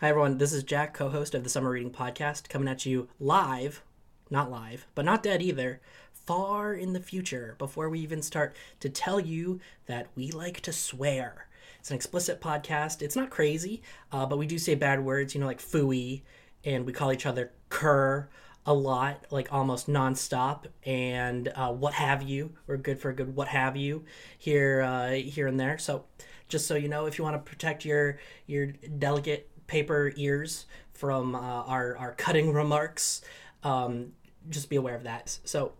Hi, everyone. This is Jack, co host of the Summer Reading Podcast, coming at you live, not live, but not dead either, far in the future before we even start to tell you that we like to swear. It's an explicit podcast. It's not crazy, uh, but we do say bad words, you know, like fooey, and we call each other cur a lot, like almost nonstop, and uh, what have you. We're good for a good what have you here, uh, here and there. So, just so you know, if you want to protect your your delicate paper ears from uh, our our cutting remarks, um, just be aware of that. So.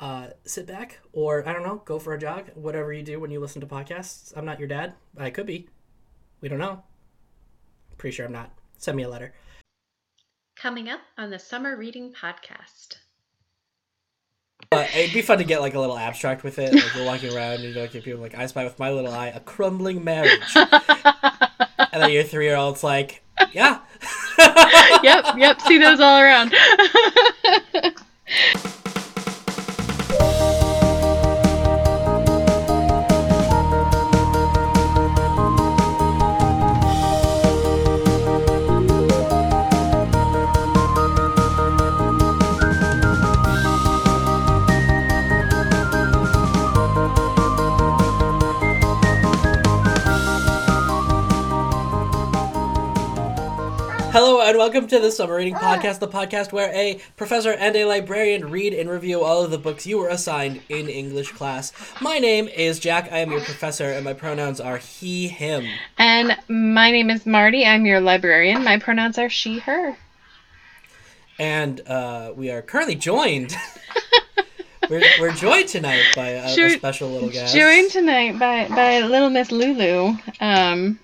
Uh, sit back, or I don't know, go for a jog. Whatever you do when you listen to podcasts. I'm not your dad. I could be. We don't know. Pretty sure I'm not. Send me a letter. Coming up on the Summer Reading Podcast. Uh, it'd be fun to get like a little abstract with it. Like we're walking around and you know, like, people like, I spy with my little eye a crumbling marriage. and then your three year old's like, yeah. yep, yep, see those all around. Hello and welcome to the Summer Reading Podcast, the podcast where a professor and a librarian read and review all of the books you were assigned in English class. My name is Jack. I am your professor, and my pronouns are he, him. And my name is Marty. I'm your librarian. My pronouns are she, her. And uh, we are currently joined. we're, we're joined tonight by a, a special little guest. Joined tonight by, by little Miss Lulu um,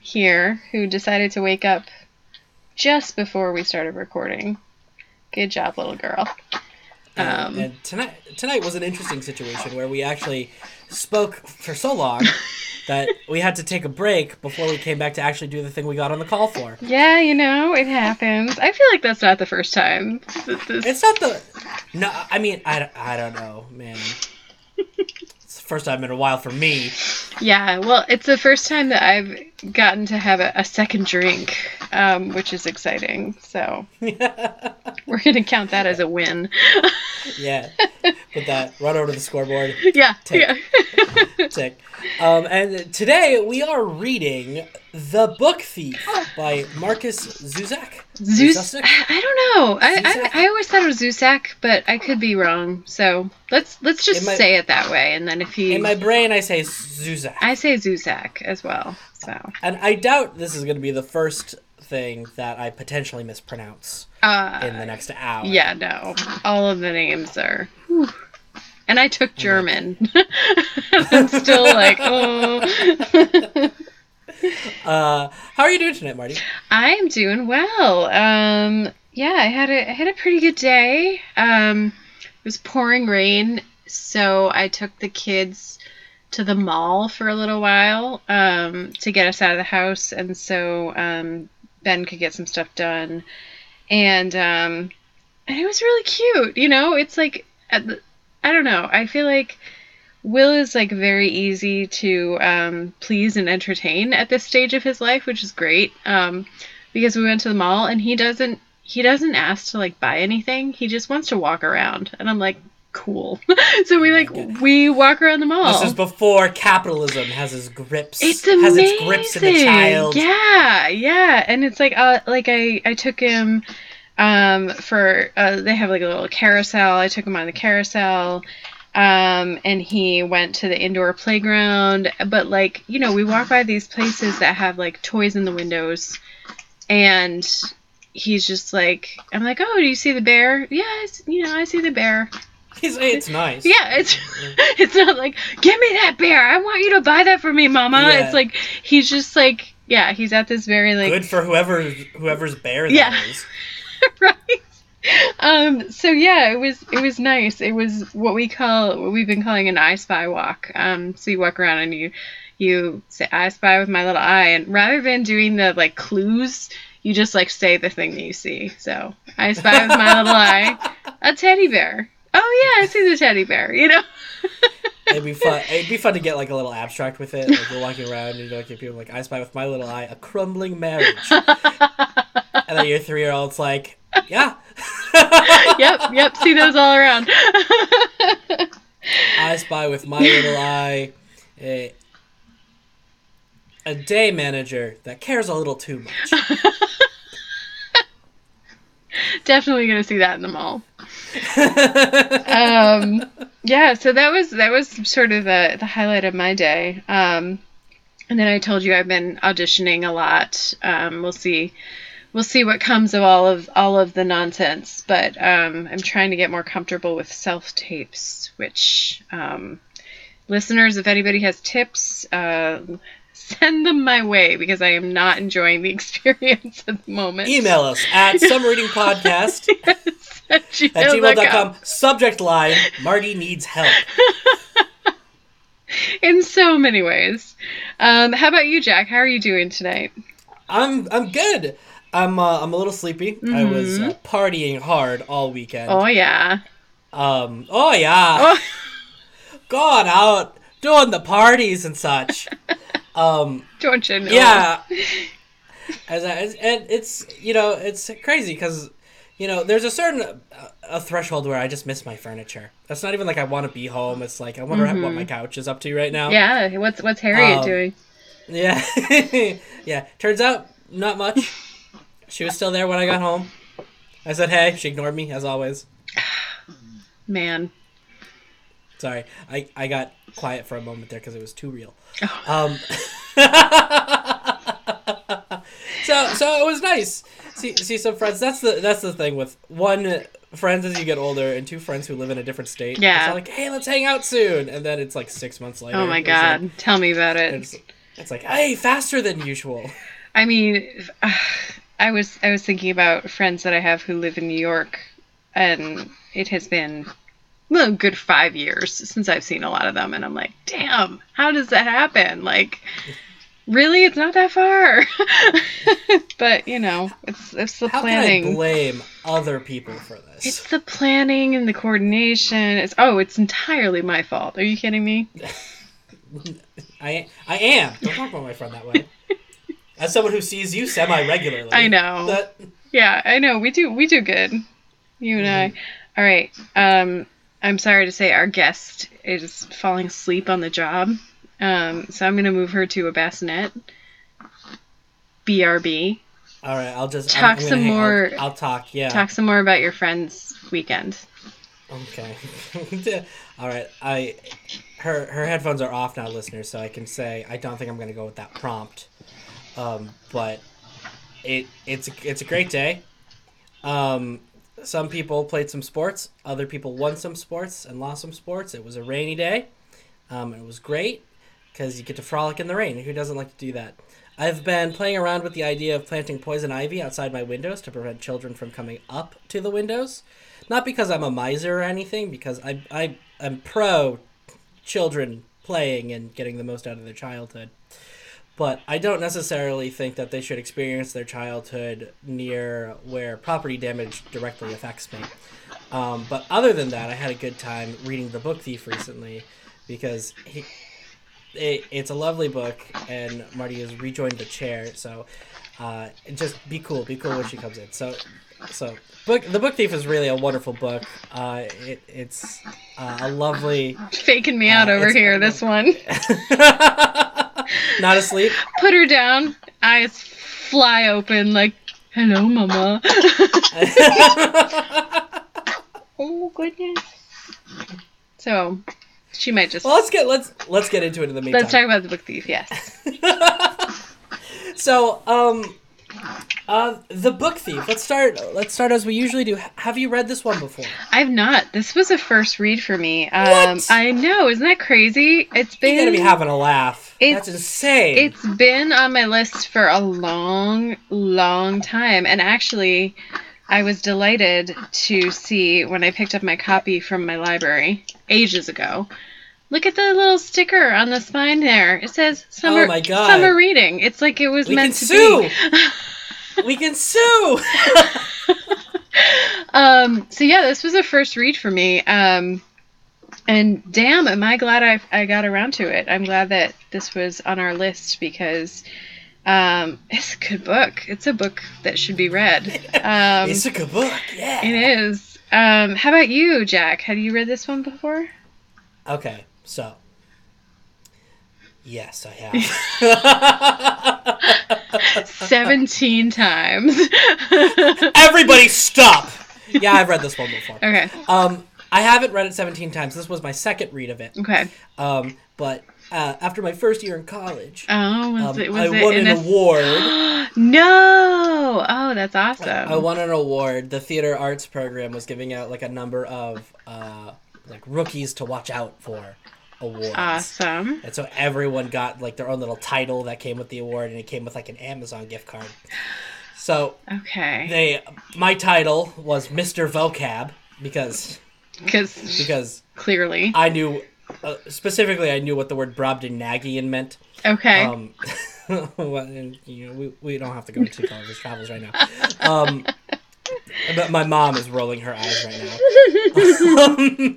here, who decided to wake up just before we started recording. Good job, little girl. Um, and tonight, tonight was an interesting situation where we actually spoke for so long that we had to take a break before we came back to actually do the thing we got on the call for. Yeah, you know, it happens. I feel like that's not the first time. this- It's not the. No, I mean, I, don't- I don't know, man. It's the first time in a while for me. Yeah, well, it's the first time that I've gotten to have a, a second drink, um, which is exciting. So we're gonna count that as a win. yeah. Put that, run over to the scoreboard, yeah, Take. yeah. tick. Um, and today we are reading The Book Thief by Marcus Zuzak. Zeus. I don't know. I, I I always thought it was Zusak, but I could be wrong. So let's let's just my- say it that way, and then if he, In my brain, I say Zuzak. I say Zusak as well. So And I doubt this is going to be the first thing that I potentially mispronounce uh, in the next hour. yeah, no, all of the names are. whew. And I took German. I'm still like, oh. Uh, how are you doing tonight, Marty? I'm doing well. Um, yeah, I had a I had a pretty good day. Um, it was pouring rain, so I took the kids to the mall for a little while um, to get us out of the house, and so um, Ben could get some stuff done, and um, and it was really cute. You know, it's like the, I don't know. I feel like Will is like very easy to um, please and entertain at this stage of his life, which is great. Um, because we went to the mall and he doesn't he doesn't ask to like buy anything. He just wants to walk around, and I'm like, cool. so we like we walk around the mall. This is before capitalism has its grips. It's amazing. has its grips in the child. Yeah, yeah, and it's like uh like I I took him um for uh they have like a little carousel. I took him on the carousel. Um and he went to the indoor playground, but like, you know, we walk by these places that have like toys in the windows and he's just like I'm like, "Oh, do you see the bear?" Yeah, you know, I see the bear. He's, it's nice. Yeah, it's it's not like give me that bear. I want you to buy that for me, Mama. Yeah. It's like he's just like yeah, he's at this very like Good for whoever whoever's bear that Yeah. is. right. Um. So yeah, it was it was nice. It was what we call what we've been calling an I Spy walk. Um. So you walk around and you you say I spy with my little eye, and rather than doing the like clues, you just like say the thing that you see. So I spy with my little eye a teddy bear. Oh yeah, I see the teddy bear. You know. It'd be fun. It'd be fun to get like a little abstract with it. Like we're walking around and you know, like people like I spy with my little eye a crumbling marriage. and then your three year old's like, yeah. yep, yep. See those all around. I spy with my little eye a, a day manager that cares a little too much. Definitely gonna see that in the mall. Um, yeah, so that was that was sort of the the highlight of my day. Um, and then I told you I've been auditioning a lot. Um, we'll see we'll see what comes of all of all of the nonsense. But um, I'm trying to get more comfortable with self tapes, which um, listeners, if anybody has tips, uh, send them my way because I am not enjoying the experience at the moment. Email us at summerreadingpodcast yes, at at gmail.com. Subject line Marty needs help. In so many ways. Um, how about you, Jack? How are you doing tonight? I'm I'm good. I'm uh, I'm a little sleepy. I was uh, partying hard all weekend. Oh yeah. Um. Oh yeah. Oh, Going out, doing the parties and such. um. don't you know? Yeah. As I, as, and it's you know it's crazy because you know there's a certain uh, a threshold where I just miss my furniture. That's not even like I want to be home. It's like I wonder what my couch is up to right now. Yeah. What's what's Harriet Um, doing? Yeah. yeah. Turns out not much. She was still there when I got home. I said hey. She ignored me as always. Man. Sorry, I, I got quiet for a moment there because it was too real. Oh. Um, so so it was nice. See see some friends. That's the that's the thing with one friends as you get older and two friends who live in a different state. Yeah. it's like hey let's hang out soon, and then it's like six months later. Oh my it's like- god. Tell me about it. it's, it's like hey faster than usual. I mean, I was I was thinking about friends that I have who live in New York, and it has been well, a good five years since I've seen a lot of them, and I'm like, damn, how does that happen? Like, really, it's not that far. but you know, it's it's the How planning. can I blame other people for this? It's the planning and the coordination. It's oh, it's entirely my fault. Are you kidding me? I I am. Don't talk about my friend that way. As someone who sees you semi regularly, I know. That, Yeah, I know. We do we do good. You and I. All right. Um I'm sorry to say our guest is falling asleep on the job. Um so I'm going to move her to a bassinet. BRB. all right, I'll just Talk I'm, I'm some hang- I'll- more- I'll, talk. Yeah. Talk some more about your friend's weekend. Okay. all right. I her her headphones are off now, listeners, so I can say I don't think I'm gonna go with that prompt. Um, but it it's a, it's a great day. Um, some people played some sports. Other people won some sports and lost some sports. It was a rainy day. Um, it was great because you get to frolic in the rain. Who doesn't like to do that? I've been playing around with the idea of planting poison ivy outside my windows to prevent children from coming up to the windows. Not because I'm a miser or anything, because I, I am pro children playing and getting the most out of their childhood. But I don't necessarily think that they should experience their childhood near where property damage directly affects me. Um, but other than that, I had a good time reading The Book Thief recently because he, it, it's a lovely book, and Marty has rejoined the chair. So uh, just be cool, be cool when she comes in. So, so book The Book Thief is really a wonderful book. Uh, it, it's uh, a lovely. Faking me out Uh, over here this one. Not asleep. Put her down. Eyes fly open like, "Hello, mama." oh goodness. So, she might just Well, let's get let's let's get into it in the meantime. Let's talk about the book thief. Yes. So, um, uh, the book thief. Let's start. Let's start as we usually do. Have you read this one before? I've not. This was a first read for me. Um, What? I know. Isn't that crazy? It's been. You're gonna be having a laugh. It's- That's insane. It's been on my list for a long, long time. And actually, I was delighted to see when I picked up my copy from my library ages ago. Look at the little sticker on the spine there. It says summer Oh summer reading. It's like it was meant to We meant can to sue. be. we can sue. um so yeah this was a first read for me um and damn am i glad i i got around to it i'm glad that this was on our list because Um, it's a good book. It's a book that should be read. Um, it's a good book. Yeah. it is. Um, how about you, Jack? Have you read this one before? Okay, so. Yes, I have. 17 times. Everybody stop! Yeah, I've read this one before. okay. Um, I haven't read it 17 times. This was my second read of it. Okay. Um, but uh, after my first year in college, Oh, was um, it, was I it won an a... award. no! Oh, that's awesome. I won an award. The theater arts program was giving out like a number of uh, like rookies to watch out for awards. Awesome. And so everyone got like their own little title that came with the award, and it came with like an Amazon gift card. So Okay. they, my title was Mr. Vocab because Because because clearly. I knew uh, specifically I knew what the word Brobdingnagian meant. Okay. Um, well, and, you know, we, we don't have to go into Gulliver's Travels right now. Um, but my mom is rolling her eyes right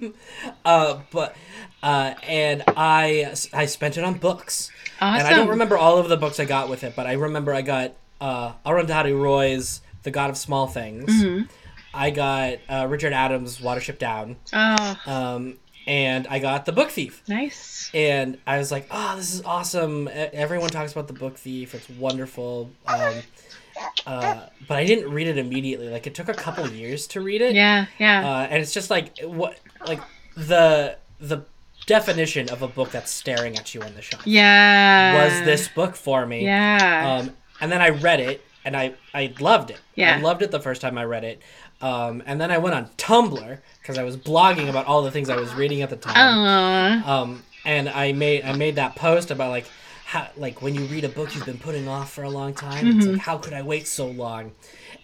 now. uh, but uh, and I I spent it on books, awesome. and I don't remember all of the books I got with it, but I remember I got uh, Arundhati Roy's The God of Small Things. Mm-hmm. I got uh, Richard Adams' Watership Down, Oh, um, and I got The Book Thief nice. and I was like, "Oh, this is awesome! Everyone talks about the book thief; it's wonderful." Um, uh, but I didn't read it immediately. Like it took a couple years to read it, Yeah, yeah. uh, and it's just like what, like the the definition of a book that's staring at you in the shop. yeah. was this book for me. Yeah. Um, and then I read it, and I I loved it. Yeah. I loved it the first time I read it. Um, and then I went on Tumblr because I was blogging about all the things I was reading at the time um, and I made I made that post about like how like when you read a book you've been putting off for a long time. Mm-hmm. like how could I wait so long?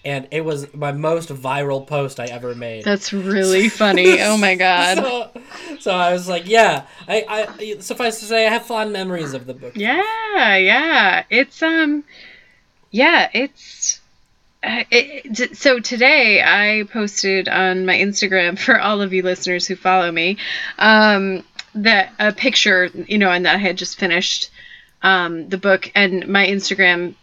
And it was my most viral post I ever made. That's really funny. Oh my god. So, so I was like, yeah, I, I suffice to say I have fond memories of the book. Yeah, yeah. It's um yeah, it's it, it- so today I posted on my Instagram for all of you listeners who follow me um that a picture, you know, and that I had just finished um the book and my Instagram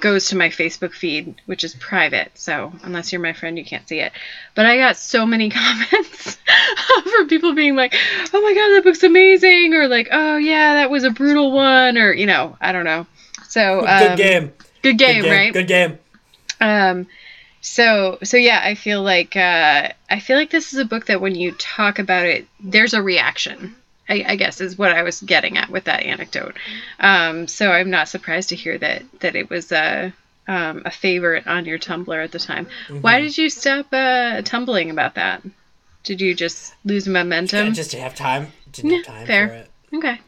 goes to my Facebook feed, which is private. So unless you're my friend, you can't see it. But I got so many comments from people being like, "Oh my god, that book's amazing," or like, "Oh yeah, that was a brutal one," or you know, I don't know. So um, Good game. good game, Good game. right? Good game. Um, so so yeah, I feel like uh, I feel like this is a book that when you talk about it, there's a reaction. I, I guess is what I was getting at with that anecdote. Um, so I'm not surprised to hear that that it was a um, a favorite on your Tumblr at the time. Mm-hmm. Why did you stop uh, tumbling about that? Did you just lose momentum? I just didn't have time. Didn't have time fair. for it. okay.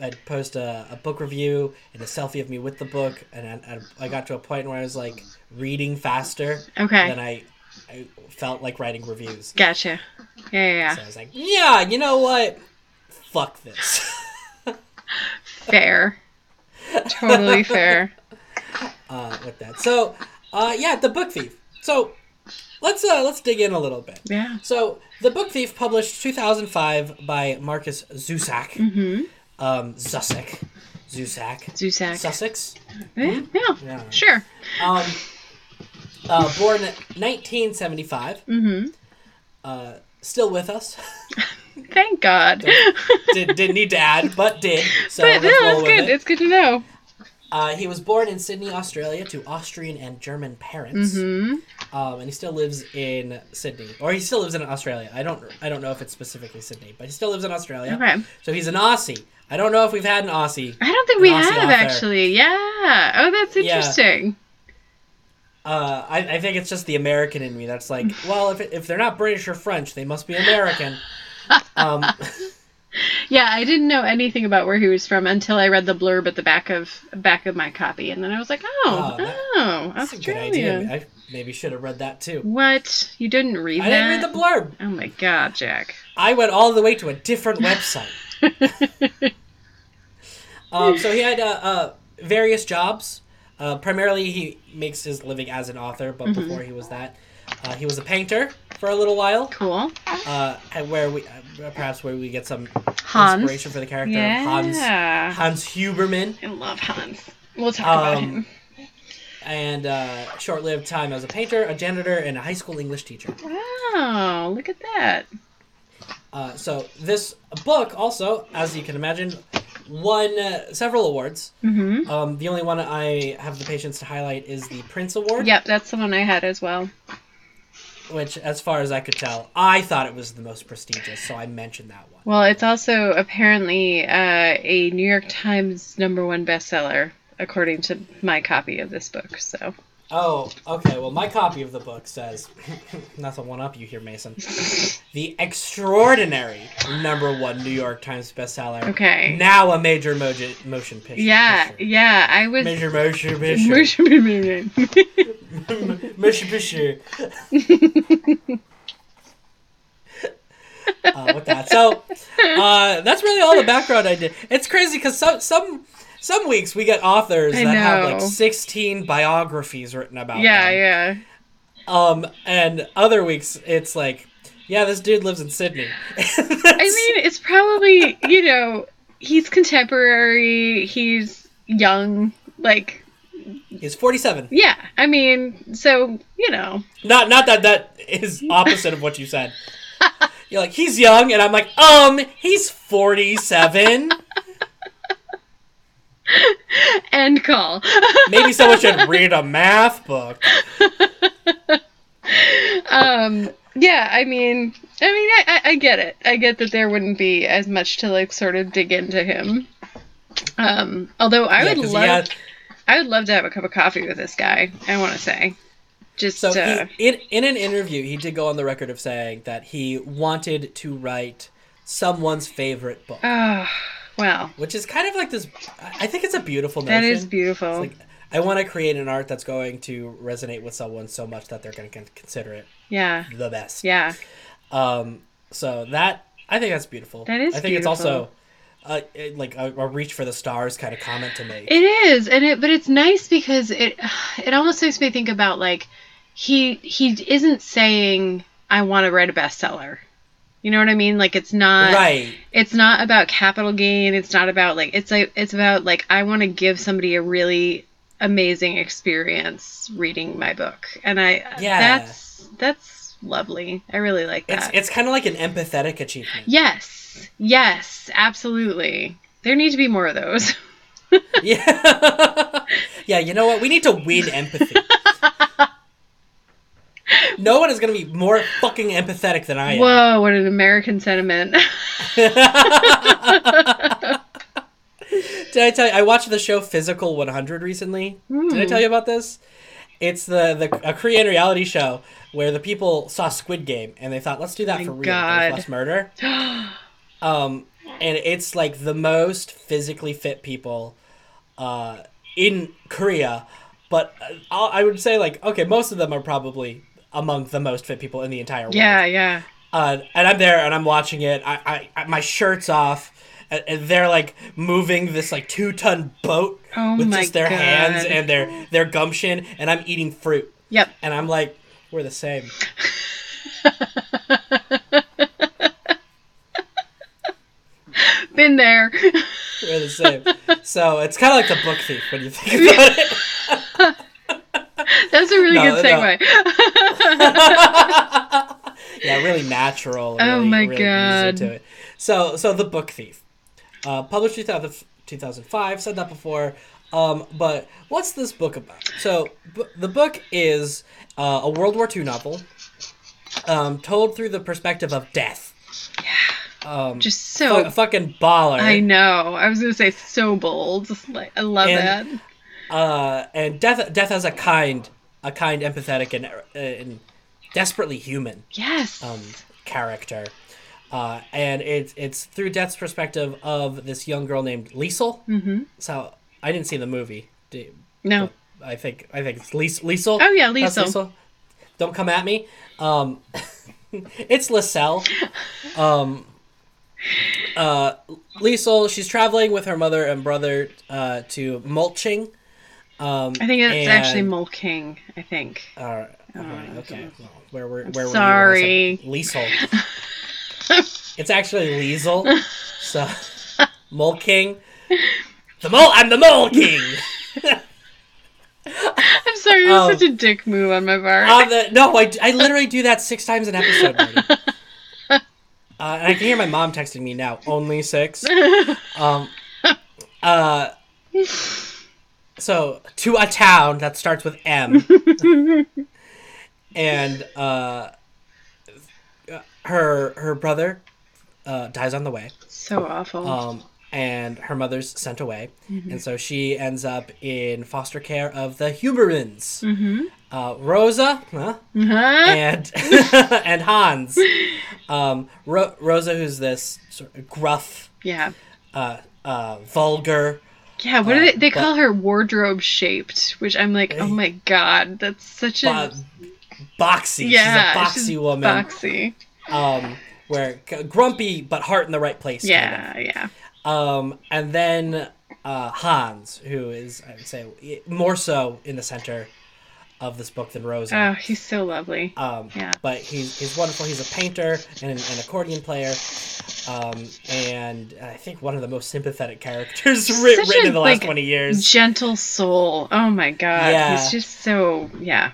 I'd, post a, a book review and a selfie of me with the book, and I, I, I got to a point where I was like reading faster Okay. than I, I felt like writing reviews. Gotcha. Yeah, yeah, yeah. So I was like, yeah, you know what? Fuck this. Fair. totally fair. uh, with that. So, uh, yeah, the book thief. So, let's uh, let's dig in a little bit. Yeah. So, the book thief, published 2005 by Marcus Zusak, Mm-hmm. Um, Zusak, Zusak, Zusak. Sussex. Yeah, yeah, Yeah. sure. Um, uh, born in 1975. Mm-hmm. Uh, still with us. Thank God. did, didn't need to add, but did. So but no, that's good. it. It's good to know. Uh, he was born in Sydney, Australia, to Austrian and German parents, Mm-hmm. um, and he still lives in Sydney, or he still lives in Australia. I don't, I don't know if it's specifically Sydney, but he still lives in Australia. Okay. So he's an Aussie. I don't know if we've had an Aussie. I don't think we Aussie have actually. Yeah. Oh, that's Yeah. interesting. Uh, I, I think it's just the American in me that's like, well, if, if they're not British or French, they must be American. um, Yeah, I didn't know anything about where he was from until I read the blurb at the back of back of my copy, and then I was like, oh, Oh, that- oh, that's a good idea. Australia. I maybe should have read that too. What? You didn't read I that? didn't read the blurb. Oh my God, Jack. I went all the way to a different website. Um, so he had uh, uh, various jobs. Uh, primarily, he makes his living as an author, but Mm-hmm. before he was that, uh, he was a painter for a little while. Cool. Uh, and where we uh, perhaps where we get some Hans. inspiration for the character of Hans Hans Hubermann. I love Hans. We'll talk about Um, him. and uh, short-lived time as a painter, a janitor, and a high school English teacher. Wow, look at that. Uh, so this book also, as you can imagine, won uh, several awards. Mm-hmm. Um, the only one I have the patience to highlight is the Printz Award, Yep, that's the one I had as well. which, as far as I could tell, I thought it was the most prestigious, so I mentioned that one. Well, it's also apparently uh, a New York Times number one bestseller, according to my copy of this book. So, Oh, okay. Well, my copy of the book says, not to one up you here, Mason. the extraordinary number one New York Times bestseller. okay. Now a major mojo- motion picture. yeah, picture. yeah, I was. Major motion picture. motion picture. uh, with that. So uh, that's really all the background I did. It's crazy because some some some weeks we get authors I that have like sixteen biographies written about yeah, them. yeah. Um, and other weeks it's like, yeah, this dude lives in Sydney. I mean, it's probably, you know, he's contemporary, he's young, like, he's forty-seven. yeah, I mean, so, you know, Not not that that is opposite of what you said. You're like he's young, and I'm like, um, he's forty-seven. end call. Maybe someone should read a math book. um, yeah, I mean, I mean, I, I, get it. I get that there wouldn't be as much to, like, sort of dig into him. Um, although I Yeah, would love, had- I would love to have a cup of coffee with this guy. I want to say, just So uh, he, in in an interview, he did go on the record of saying that he wanted to write someone's favorite book, well, which is kind of like this. I think it's a beautiful that notion. is beautiful. It's like I want to create an art that's going to resonate with someone so much that they're going to consider it yeah, the best. yeah. Um. So that I think that's beautiful. That is I think beautiful. it's also. Uh, it- like a, a reach for the stars kind of comment to make. It is, and it but it's nice because it it almost makes me think about like he he isn't saying I want to write a bestseller. You know what I mean? Like it's not right. it's not about capital gain. It's not about like it's like it's about like I want to give somebody a really amazing experience reading my book. And I Yeah. that's that's lovely. I really like It's that. it's kind of like an empathetic achievement. yes. Yes, absolutely. There need to be more of those. Yeah. yeah, you know what? We need to win empathy. no one is going to be more fucking empathetic than I am. Whoa, what an American sentiment. Did I tell you? I watched the show Physical 100 recently. Did I Hmm. tell you about this? It's the, the a Korean reality show where the people saw Squid Game and they thought, let's do that for real. God. Less murder. Um, and it's like the most physically fit people uh, in Korea. But uh, I would say, like, okay, most of them are probably among the most fit people in the entire world. yeah, yeah. Uh, and I'm there and I'm watching it. I, I, I my shirt's off. And they're like moving this like two ton boat Oh with just their hands and their their gumption, and I'm eating fruit, Yep. and I'm like, we're the same. Been there. We're the same. so it's kind of like the book thief when you think about it. That's a really No, good no. segue. yeah, really natural. Oh my really easy God. To it. So, so the book thief, uh, published 2000, 2005. Said that before. Um, but what's this book about? So b- the book is uh, a World War II novel, um, told through the perspective of death. Yeah. Um, Just so fu- fucking baller. I know. I was gonna say so bold. Like I love And- that. Uh, and death death has a kind a kind empathetic and, uh, and desperately human Yes. um, character uh, and it's it's through death's perspective of this young girl named Liesel mm-hmm. so I didn't see the movie No. I think I think it's Lies- Liesel Oh yeah, That's Liesel. don't come at me um, it's Lisel um, uh, Liesel she's traveling with her mother and brother uh, to Molching um, I think it's actually Mole King. I think. All right. All right. Okay. Well, where were where were sorry. you? when I Liesel. it's actually Liesel. So, Mole King. The mole. I'm the Mole King. I'm sorry, was Um, such a dick move on my part. The, no, I, I literally do that six times an episode. Uh, and I can hear my mom texting me now. Only six. Um, uh, so to a town that starts with M, and uh, her her brother uh, dies on the way. so awful. um, and her mother's sent away, and so she ends up in foster care of the Hubermanns. mm-hmm. Uh, Rosa huh? Huh? and and Hans. Um, Ro- Rosa, who's this sort of gruff, Yeah. uh, uh, vulgar. Yeah, what do Uh, they, they but- call her wardrobe shaped, which I'm like, oh my god, that's such a boxy. yeah, she's a boxy woman. Boxy. Um, where grumpy but heart in the right place. kind Yeah, yeah. Um, and then uh, Hans, who is I would say more so in the center of this book than Rosa. Oh, he's so lovely. Um, Yeah. But he's, he's wonderful. He's a painter and an, an accordion player. Um, and I think one of the most sympathetic characters Such written a, in the last like, 20 years. Gentle soul. Oh my god. Yeah. He's just so yeah.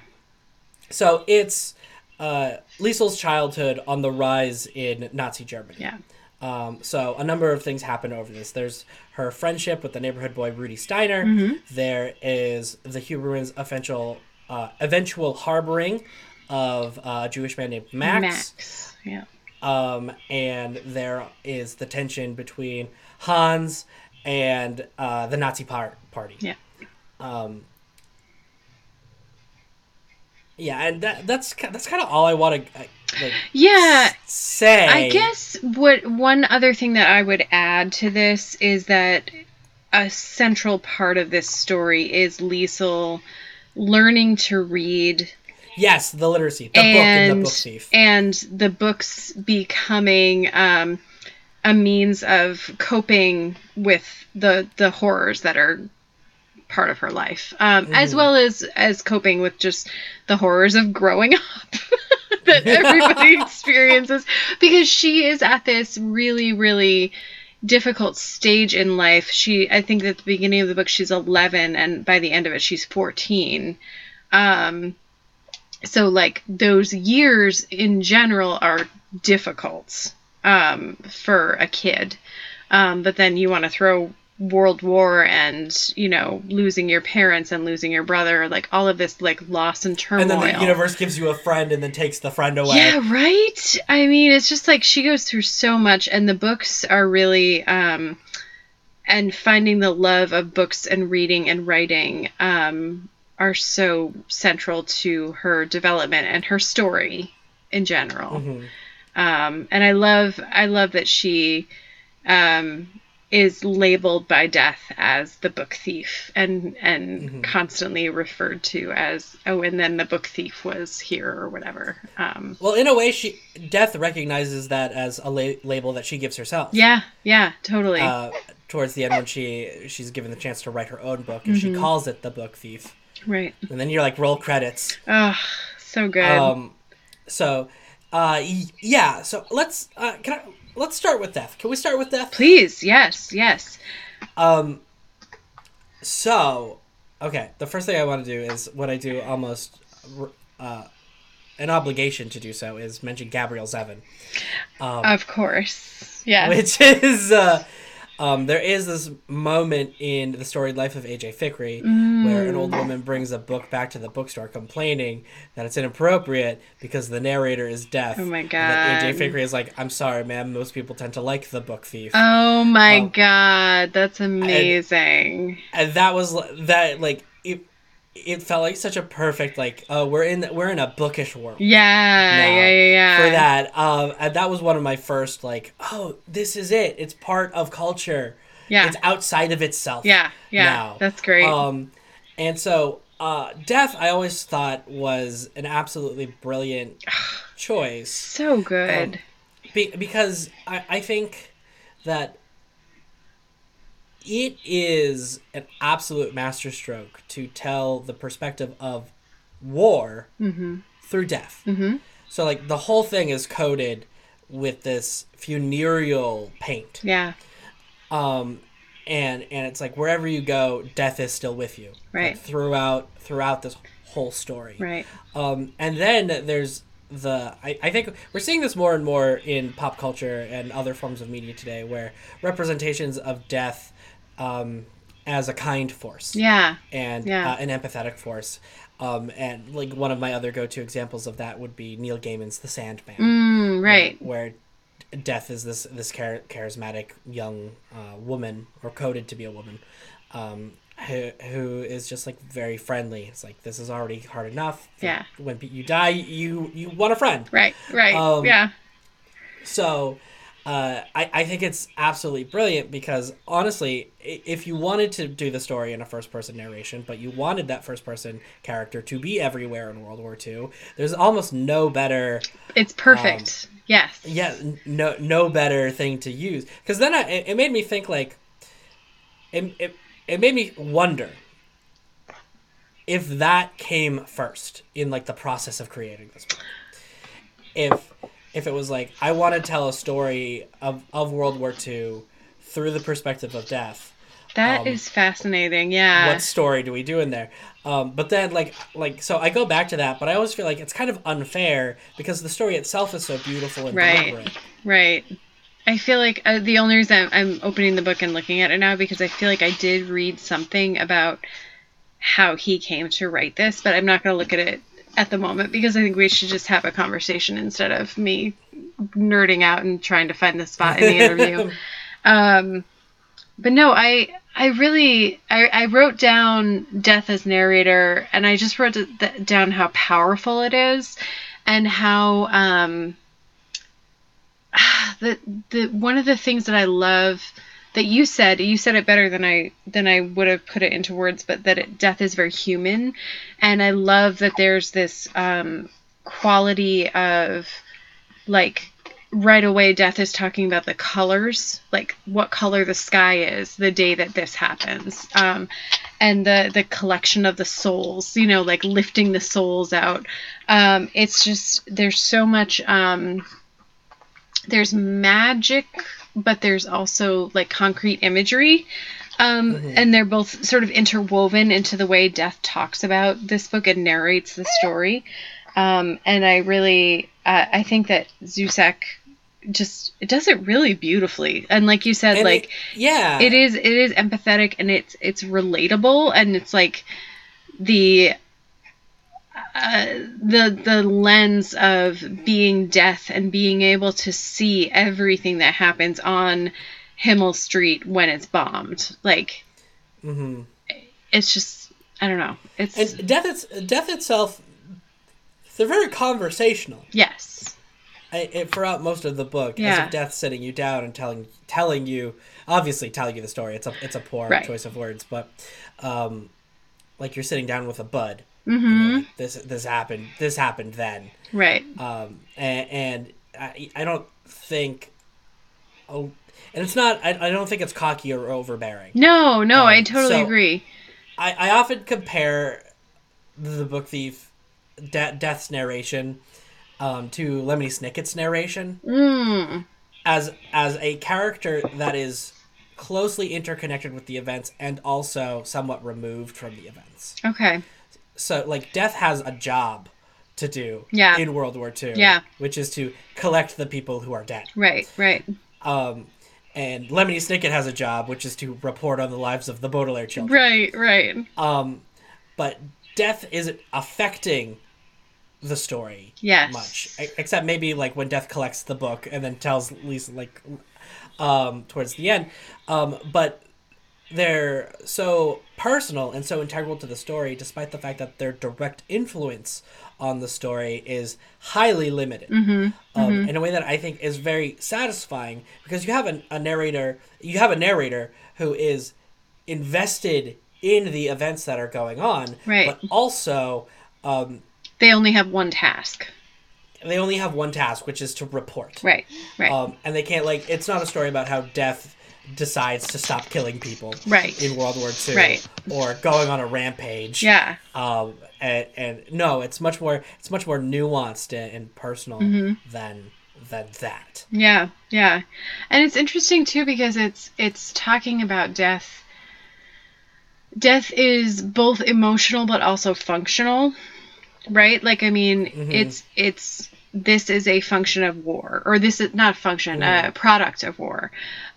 So it's uh, Liesel's childhood on the rise in Nazi Germany. Yeah. Um, so a number of things happen over this. There's her friendship with the neighborhood boy Rudy Steiner. Mm-hmm. There is the Hubermanns' eventual, uh, eventual harboring of uh, a Jewish man named Max. Max. Yeah. um, and there is the tension between Hans and uh, the Nazi par- party. Yeah. Um, yeah, and that, that's that's kind of all I want to like, Yeah. say. I guess what one other thing that I would add to this is that a central part of this story is Liesel learning to read yes, the literacy, the book and the book thief. and the books becoming um, a means of coping with the the horrors that are part of her life, um, as Mm-hmm. well as as coping with just the horrors of growing up that everybody experiences, because she is at this really really difficult stage in life. She, I think, at the beginning of the book, she's 11, and by the end of it, she's 14. Um, so like those years in general are difficult um, for a kid um, but then you want to throw world war and you know losing your parents and losing your brother like all of this like loss and turmoil And then the universe gives you a friend and then takes the friend away. yeah right i mean it's just like she goes through so much and the books are really um and finding the love of books and reading and writing um are so central to her development and her story in general Mhm. um and i love i love that she um is labeled by death as the book thief and and Mhm. constantly referred to as oh and then the book thief was here or whatever um Well, in a way, she death recognizes that as a la- label that she gives herself. yeah yeah totally Uh, towards the end, when she she's given the chance to write her own book, and she Mm-hmm. calls it the Book Thief, right and then you're like, roll credits. oh so good Um, so, uh, yeah. So let's uh, can I let's start with death. Can we start with death? please yes yes Um, so, okay. The first thing I want to do is what I do almost uh, an obligation to do so is mention Gabrielle Zevin. Um, of course yeah which is uh, um, there is this moment in the storied life of AJ Fikry where an old Mm. woman brings a book back to the bookstore complaining that it's inappropriate because the narrator is deaf. Oh my And AJ God. Fikry is like, I'm sorry, ma'am. Most people tend to like the book thief. oh my Um, god that's amazing and that was that like it. Felt like such a perfect like oh we're in we're in a bookish world. Yeah yeah yeah yeah for that um and that was one of my first like oh this is it. It's part of culture. Yeah. It's outside of itself yeah yeah. now. that's great. Um and so uh death i always thought was an absolutely brilliant choice. So good. Be- because I, I think that it is an absolute masterstroke to tell the perspective of war mm-hmm. through death. Mm-hmm. So like the whole thing is coated with this funereal paint. Yeah. Um and and it's like wherever you go, death is still with you, Right. Like, throughout throughout this whole story, Right. Um, and then there's the I, I think we're seeing this more and more in pop culture and other forms of media today, where representations of death um, as a kind force Yeah. and Yeah. uh, an empathetic force. Um, and like one of my other go-to examples of that would be Neil Gaiman's The Sandman, Mm, right. where death is this this char- charismatic young uh, woman or coded to be a woman um, who, who is just like very friendly it's like this is already hard enough Yeah. when you die you you want a friend Right. Right. Um, yeah. so uh, I, I think it's absolutely brilliant because honestly, if you wanted to do the story in a first person narration, but you wanted that first person character to be everywhere in World War II, there's almost no better It's perfect. yes. yeah no no better thing to use because then I, it, it made me think like it, it, it made me wonder if that came first in like the process of creating this book if if it was like i want to tell a story of, of world war ii through the perspective of death That is um, fascinating. Yeah. what story do we do in there um, but then like like so i go back to that but i always feel like it's kind of unfair because the story itself is so beautiful and Right. deliberate Right. I feel like uh, the only reason I'm, I'm opening the book and looking at it now because I feel like I did read something about how he came to write this, but I'm not going to look at it at the moment because I think we should just have a conversation instead of me nerding out and trying to find the spot in the interview. um, but no, I I really I, I wrote down death as narrator, and I just wrote th- down how powerful it is, and how um the the one of the things that I love that you said you said it better than I than I would have put it into words, but that it, death is very human, and I love that there's this um, quality of like right away death is talking about the colors like what color the sky is the day that this happens. Um, and the the collection of the souls you know like lifting the souls out. Um, it's just there's so much um, there's magic but there's also like concrete imagery. Um, and they're both sort of interwoven into the way death talks about this book and narrates the story. Um, and i really uh, i think that zusak just it does it really beautifully. And like you said And like it- yeah. it is it is empathetic and it's it's relatable. And it's like the uh, the the lens of being death and being able to see everything that happens on Himmel Street when it's bombed. Like hmm it's just I don't know. It's and death it's, death itself they're very conversational. Yes. I, it, throughout most of the book as Yeah. if death sitting you down and telling telling you obviously telling you the story. It's a it's a poor Right. choice of words but um like you're sitting down with a bud mm-hmm. this this happened this happened then. Right. Um and, and I, I don't think oh and it's not I, I don't think it's cocky or overbearing. No no I Um, totally so- agree. I, I often compare the book thief De- death's narration um, to lemony snicket's narration. Mm, as as a character that is closely interconnected with the events and also somewhat removed from the events. Okay so like death has a job to do Yeah. in world war ii Yeah. which is to collect the people who are dead right right um, and lemony snicket has a job which is to report on the lives of the baudelaire children right right um, but death isn't affecting the story Yes. much except maybe like when death collects the book and then tells lisa like um, towards the end um, but they're so personal and so integral to the story despite the fact that their direct influence on the story is highly limited. Mm-hmm. um, in a way that i think is very satisfying because you have a, a narrator you have a narrator who is invested in the events that are going on Right. but also um, they only have one task. they only have one task which is to report. Right right. Um, and they can't like it's not a story about how death decides to stop killing people Right. in world war ii Right. or going on a rampage yeah um, and, and no it's much more it's much more nuanced and, and personal Mm-hmm. than than that. Yeah, yeah. And it's interesting too because it's it's talking about death. Death is both emotional but also functional. Right? Like I mean, Mhm. it's it's this is a function of war or this is not function, a product of war.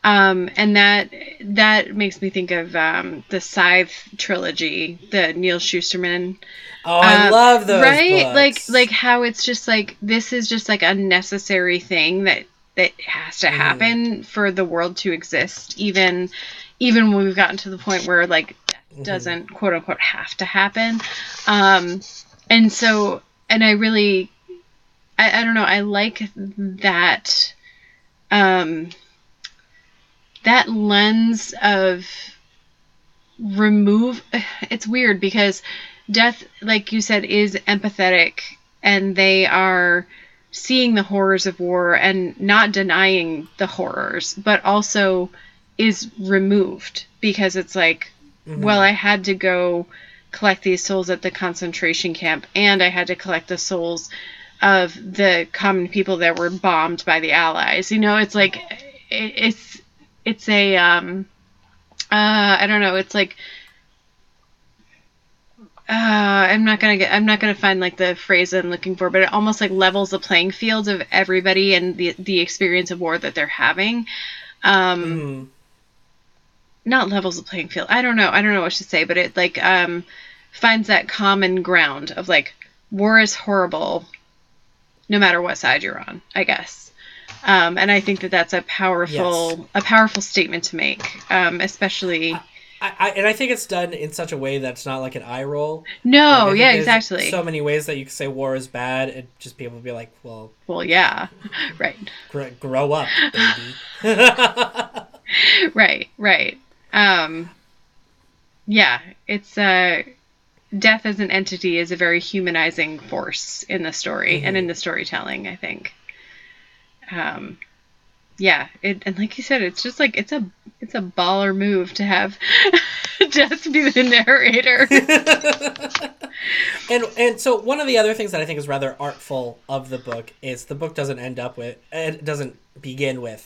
Um, and that that makes me think of um, the Scythe trilogy, the Neal Shusterman Oh, I um, love those right books. like like how it's just like this is just like a necessary thing that that has to Mhm. happen for the world to exist even even when we've gotten to the point where like Mhm. doesn't quote unquote have to happen um and so and i really i, I don't know i like that um that lens of remove it's weird because death like you said is empathetic and they are seeing the horrors of war and not denying the horrors but also is removed because it's like Mhm. well i had to go collect these souls at the concentration camp and i had to collect the souls of the common people that were bombed by the allies you know it's like it, it's it's a um uh i don't know it's like uh, I'm not gonna get. I'm not gonna find like the phrase I'm looking for, but it almost like levels the playing field of everybody and the the experience of war that they're having. Um, Mhm. not levels the playing field. I don't know. I don't know what to say, but it like um finds that common ground of like war is horrible, no matter what side you're on. I guess. Um, and I think that that's a powerful a powerful statement to make, um, especially. I, I, and I think it's done in such a way that's not like an eye roll. No, Like, yeah, exactly. So many ways that you can say war is bad, and just people be like, "Well, well, yeah, right. gr- grow up, baby." right right um yeah it's uh death as an entity is a very humanizing force in the story and in the storytelling i think um yeah it and like you said it's just like it's a it's a baller move to have death be the narrator. And and so one of the other things that I think is rather artful of the book is the book doesn't end up with it doesn't begin with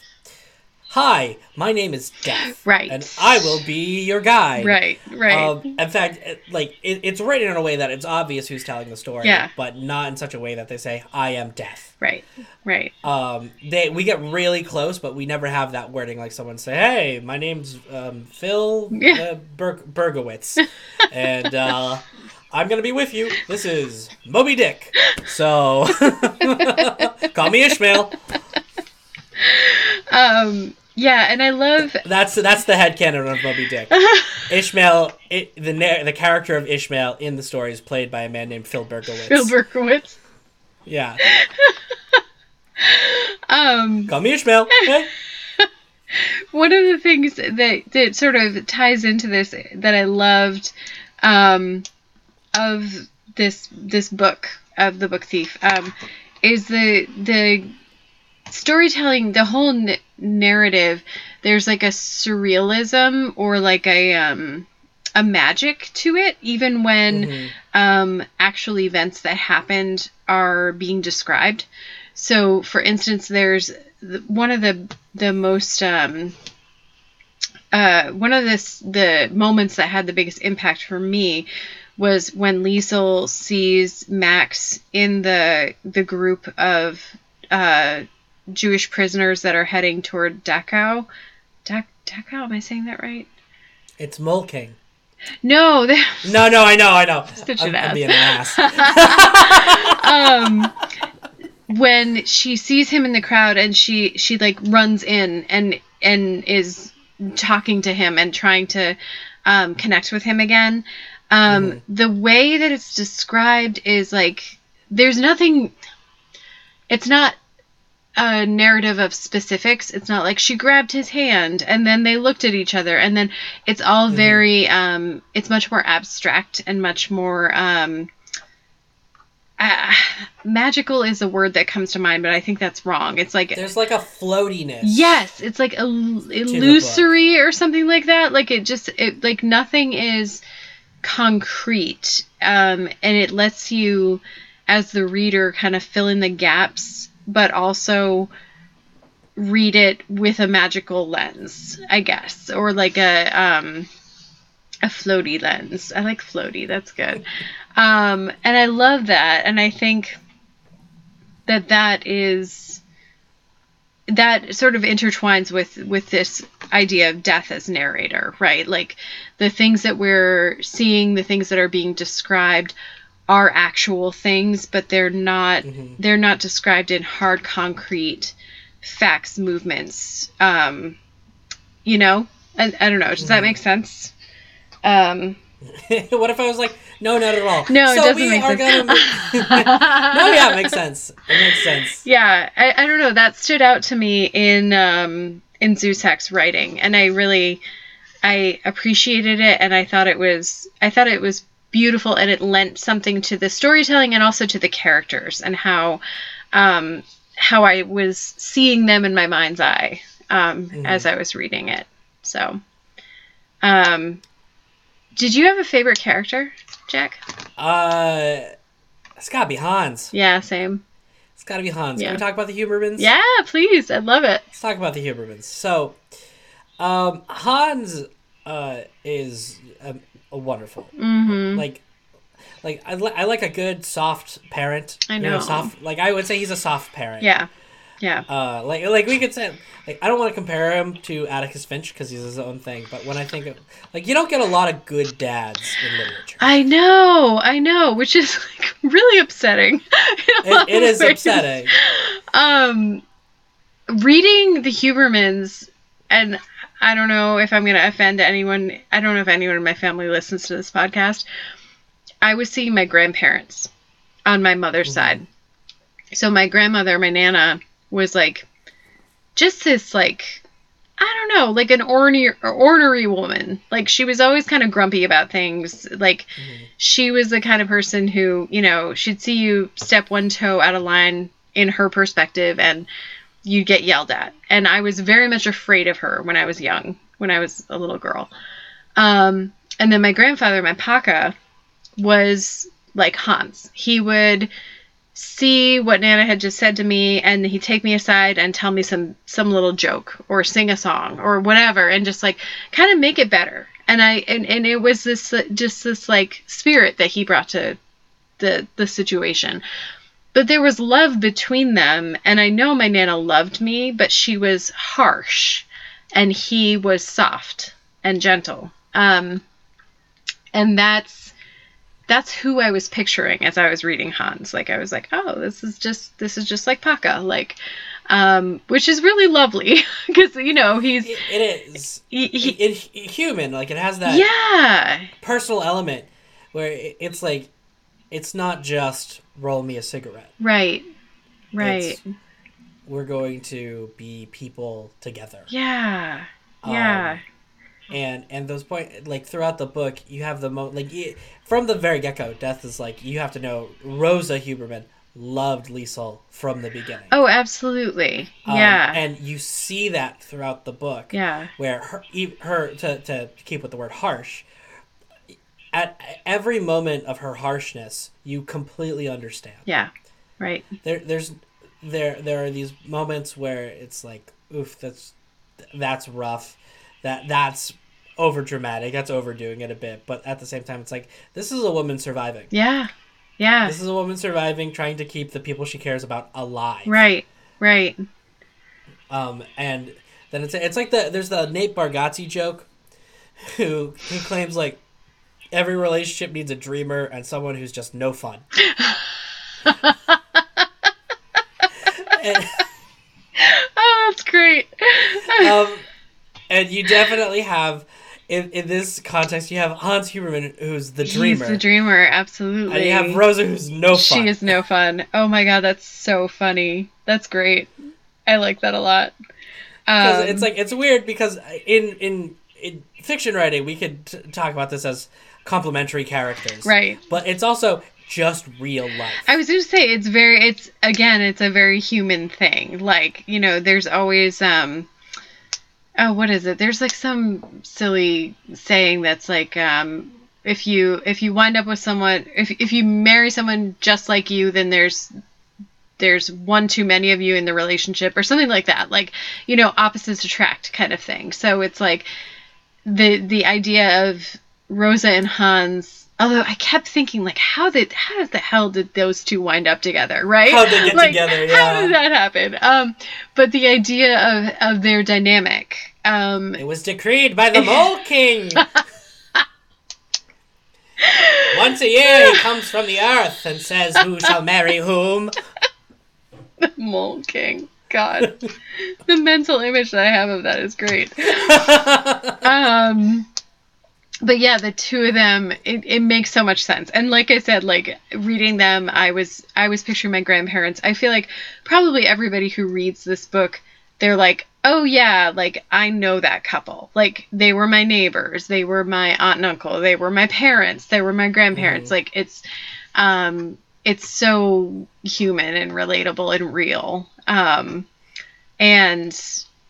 Hi, my name is Death. Right. And I will be your guide. right right Um, in fact, like it, it's written in a way that it's obvious who's telling the story, Yeah. but not in such a way that they say, "I am Death." right right Um, they we get really close, but we never have that wording like someone say, "Hey, my name's um, Phil Yeah. uh, Berg- Bergowitz, and uh, I'm gonna be with you. This is Moby Dick, so call me Ishmael." um yeah and i love That's that's the headcanon of Moby Dick. Ishmael, it, the the character of Ishmael in the story is played by a man named Phil Bergowitz. Phil Berkowitz. Yeah, Um, call me Ishmael. Okay? one of the things that that sort of ties into this that I loved um, of this this book of the book thief um, is the the storytelling the whole n- narrative there's like a surrealism or like a um a magic to it even when Mhm. um, actual events that happened are being described. So, for instance, there's the, one of the the most um, uh, one of this the moments that had the biggest impact for me was when Liesel sees Max in the the group of uh, Jewish prisoners that are heading toward Dachau. Dach- Dachau, am I saying that right? It's Molching. No, No, no, I know, I know. Such I'm, an I'm ass. being an ass. um when she sees him in the crowd and she she like runs in and and is talking to him and trying to um, connect with him again um, Mhm. the way that it's described is like there's nothing it's not a narrative of specifics it's not like she grabbed his hand and then they looked at each other and then it's all Mhm. very um, it's much more abstract and much more um, uh, magical is a word that comes to mind, but I think that's wrong. It's like There's like a floatiness. yes, it's like il- illusory or something like that. Like it just it like nothing is concrete, um, and it lets you, as the reader, kind of fill in the gaps but also read it with a magical lens, I guess, or like a um a floaty lens. I like floaty. That's good. Um and I love that and I think that that is that sort of intertwines with with this idea of death as narrator, right? Like the things that we're seeing, the things that are being described are actual things, but they're not Mhm. they're not described in hard concrete facts movements. Um you know? I, I don't know. Does that Mhm. make sense? Um what if I was like, no, not at all. no, it doesn't we make are sense. gonna. no, yeah, it makes sense. It makes sense. yeah I, I don't know that stood out to me in um in Zusak's writing and I really I appreciated it and I thought it was I thought it was beautiful and it lent something to the storytelling and also to the characters and how um how I was seeing them in my mind's eye um Mhm. as I was reading it so um did you have a favorite character Jack Uh, it's gotta be Hans. yeah same It's gotta be Hans. Yeah. Can we talk about the Hubermanns? yeah please I love it Let's talk about the Hubermanns. So, um, Hans uh, is um, wonderful. mhm Like, like I, li- I like a good soft parent. I You know. soft. Like I would say he's a soft parent. yeah yeah Uh, like like we could say like I don't want to compare him to Atticus Finch because he's his own thing. But when I think of like you don't get a lot of good dads in literature. I know, I know, which is like really upsetting. in a lot It, it is ways. upsetting. Um, reading the Hubermanns, and I don't know if I'm going to offend anyone. I don't know if anyone in my family listens to this podcast. I was seeing my grandparents on my mother's Mhm. side. So my grandmother, my nana, was like just this like I don't know, like an ornery, ornery woman. Like she was always kind of grumpy about things. Like Mhm. she was the kind of person who, you know, she'd see you step one toe out of line in her perspective and you get yelled at. And I was very much afraid of her when I was young, when I was a little girl. Um, and then my grandfather, my Paka, was like Hans. He would see what Nana had just said to me and he'd take me aside and tell me some some little joke or sing a song or whatever and just like kind of make it better. And I and, and it was this just this like spirit that he brought to the the situation. But there was love between them and I know my Nana loved me, but she was harsh and he was soft and gentle. Um and that's that's who I was picturing as I was reading Hans. Like I was like, oh, this is just this is just like Paka, like, um, which is really lovely because you know he's It, it is. he, he, It, it, human, like it has that yeah, personal element where it, it's like, it's not just roll me a cigarette. right, right, It's- We're going to be people together. yeah, Um, yeah, and and those point like throughout the book you have the mo like from the very get-go death is like you have to know rosa hubermann loved liesel from the beginning. Oh, absolutely, Um, yeah, and you see that throughout the book. Yeah, where her, her to, to keep with the word harsh at every moment of her harshness you completely understand. Yeah, right, there there's there there are these moments where it's like oof that's that's rough. That that's over dramatic that's overdoing it a bit. But at the same time it's like this is a woman surviving. Yeah, yeah, this is a woman surviving trying to keep the people she cares about alive. Right, right, um and then it's it's like the there's the Nate Bargatze joke who who claims like every relationship needs a dreamer and someone who's just no fun and, oh, that's great, um, and you definitely have in, in this context you have Hans Hubermann who's the dreamer, he's the dreamer, absolutely, and you have Rosa who's no fun. She is no fun. Oh my god, that's so funny. That's great. I like that a lot. Um, it's like it's weird because in in in fiction writing we could t- talk about this as complementary characters, right. But it's also just real life. I was going to say it's very it's again it's a very human thing. Like, you know, there's always um oh, what is it? There's like some silly saying that's like um if you if you wind up with someone if if you marry someone just like you then there's there's one too many of you in the relationship or something like that like you know opposites attract kind of thing so it's like the the idea of rosa and hans although i kept thinking like how did how the hell did those two wind up together right How'd they get Like, together? how did that happen um but the idea of of their dynamic um It was decreed by the Mole King. Once a year he comes from the earth and says who shall marry whom. mole king god the mental image that i have of that is great um but yeah the two of them it, it makes so much sense. And like i said like reading them i was i was picturing my grandparents. I feel like probably everybody who reads this book they're like oh yeah like i know that couple. Like they were my neighbors they were my aunt and uncle they were my parents they were my grandparents. Like it's um it's so human and relatable and real. Um and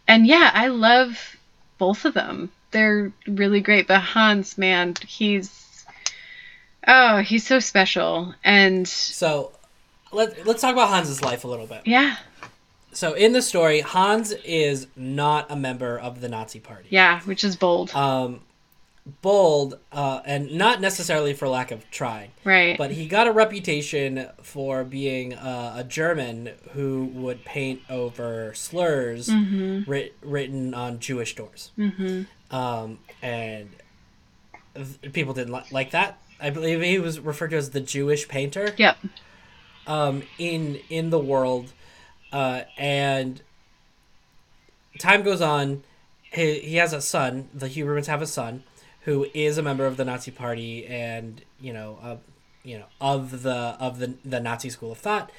and yeah i love both of them they're really great but hans man he's oh he's so special and so let, let's talk about Hans's life a little bit. yeah So in the story, Hans is not a member of the Nazi party. yeah which is bold Um, bold, uh, and not necessarily for lack of trying. right But he got a reputation for being uh, a German who would paint over slurs writ- written on Jewish doors. mm-hmm. Um, and people didn't li- like that. I believe he was referred to as the Jewish painter yep um, in in the world. Uh, and time goes on. He, he has a son. The Hubermanns have a son who is a member of the Nazi Party and you know, uh, you know, of the of the the Nazi school of thought.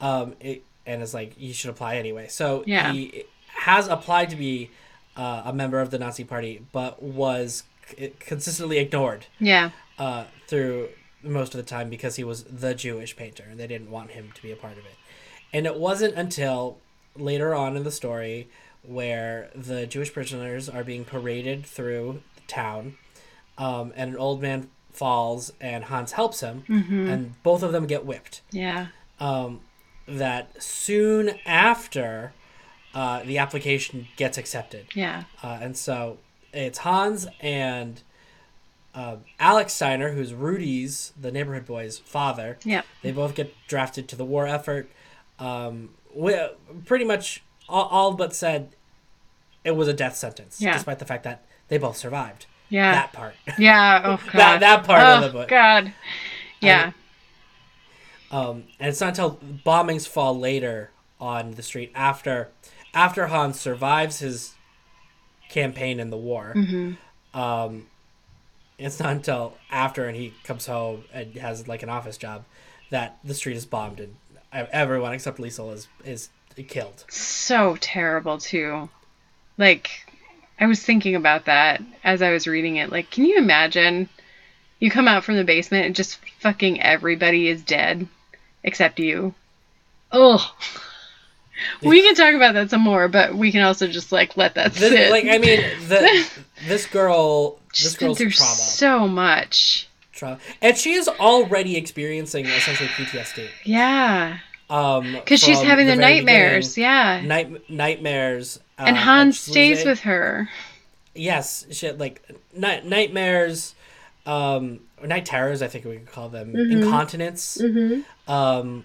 Um, it, and is like you should apply anyway. So Yeah. he has applied to be uh, a member of the Nazi Party, but was c- consistently ignored yeah uh, through most of the time because he was the Jewish painter and they didn't want him to be a part of it. And it wasn't until later on in the story where the Jewish prisoners are being paraded through the town um, and an old man falls and Hans helps him and both of them get whipped. yeah Um, that soon after uh, the application gets accepted. yeah Uh, and so it's Hans and uh, Alex Steiner, who's Rudy's, the neighborhood boy's father. Yeah. They both get drafted to the war effort. Um, we, pretty much all, all but said it was a death sentence, Yeah. despite the fact that they both survived. yeah That part. yeah oh god That- that part oh, of the book. god yeah Um, and it's not until bombings fall later on the street after after Hans survives his campaign in the war. Mm-hmm. Um, it's not until after and he comes home and has like an office job that the street is bombed and everyone except Liesel is is killed. so terrible too. Like I was thinking about that as I was reading it. Like, can you imagine you come out from the basement and just fucking everybody is dead except you? Oh. We can talk about that some more, but we can also just like let that This, sit. like I mean, the this girl, this She's been girl's through trauma, so much. trauma, and she is already experiencing essentially PTSD. Yeah, Um, because she's having the, very nightmares. Yeah, night nightmares. Uh, and Hans stays with her. yes, shit like night nightmares, um, night terrors. I think we could call them Mm-hmm. incontinence. Um,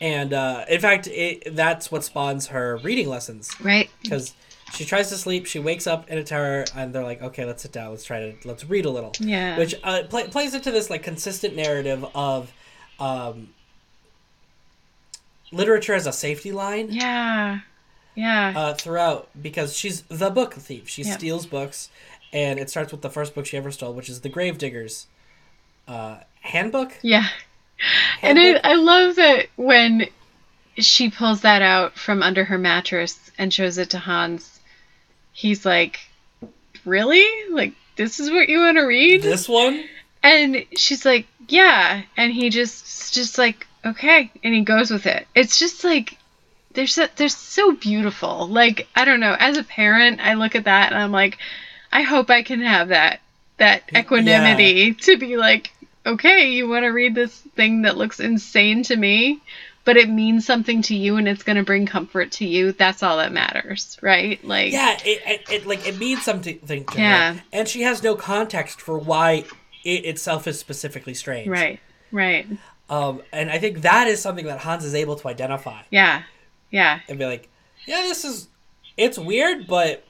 and uh, in fact, it, that's what spawns her reading lessons Right. because she tries to sleep, she wakes up in a terror, and they're like, "Okay, let's sit down, let's try to let's read a little." Yeah. which uh, play, plays into this like consistent narrative of um, literature as a safety line Yeah. Yeah. uh, throughout because she's the book thief. She Yeah. steals books, and it starts with the first book she ever stole, which is the Gravediggers uh, handbook. Yeah. And I, I love that when she pulls that out from under her mattress and shows it to Hans, he's like, Really? Like, this is what you want to read? This one, And she's like, Yeah. And he just, just like, Okay. And he goes with it. It's just like, they're so, they're so beautiful. Like, I don't know. As a parent, I look at that and I'm like, I hope I can have that, that equanimity to be like, okay, you want to read this thing that looks insane to me, but it means something to you and it's going to bring comfort to you. That's all that matters, right? Like, Yeah, it, it, it like it means something to Yeah. her, and she has no context for why it itself is specifically strange. right, right. Um, and I think that is something that Hans is able to identify Yeah, yeah, and be like, yeah, this is, it's weird, but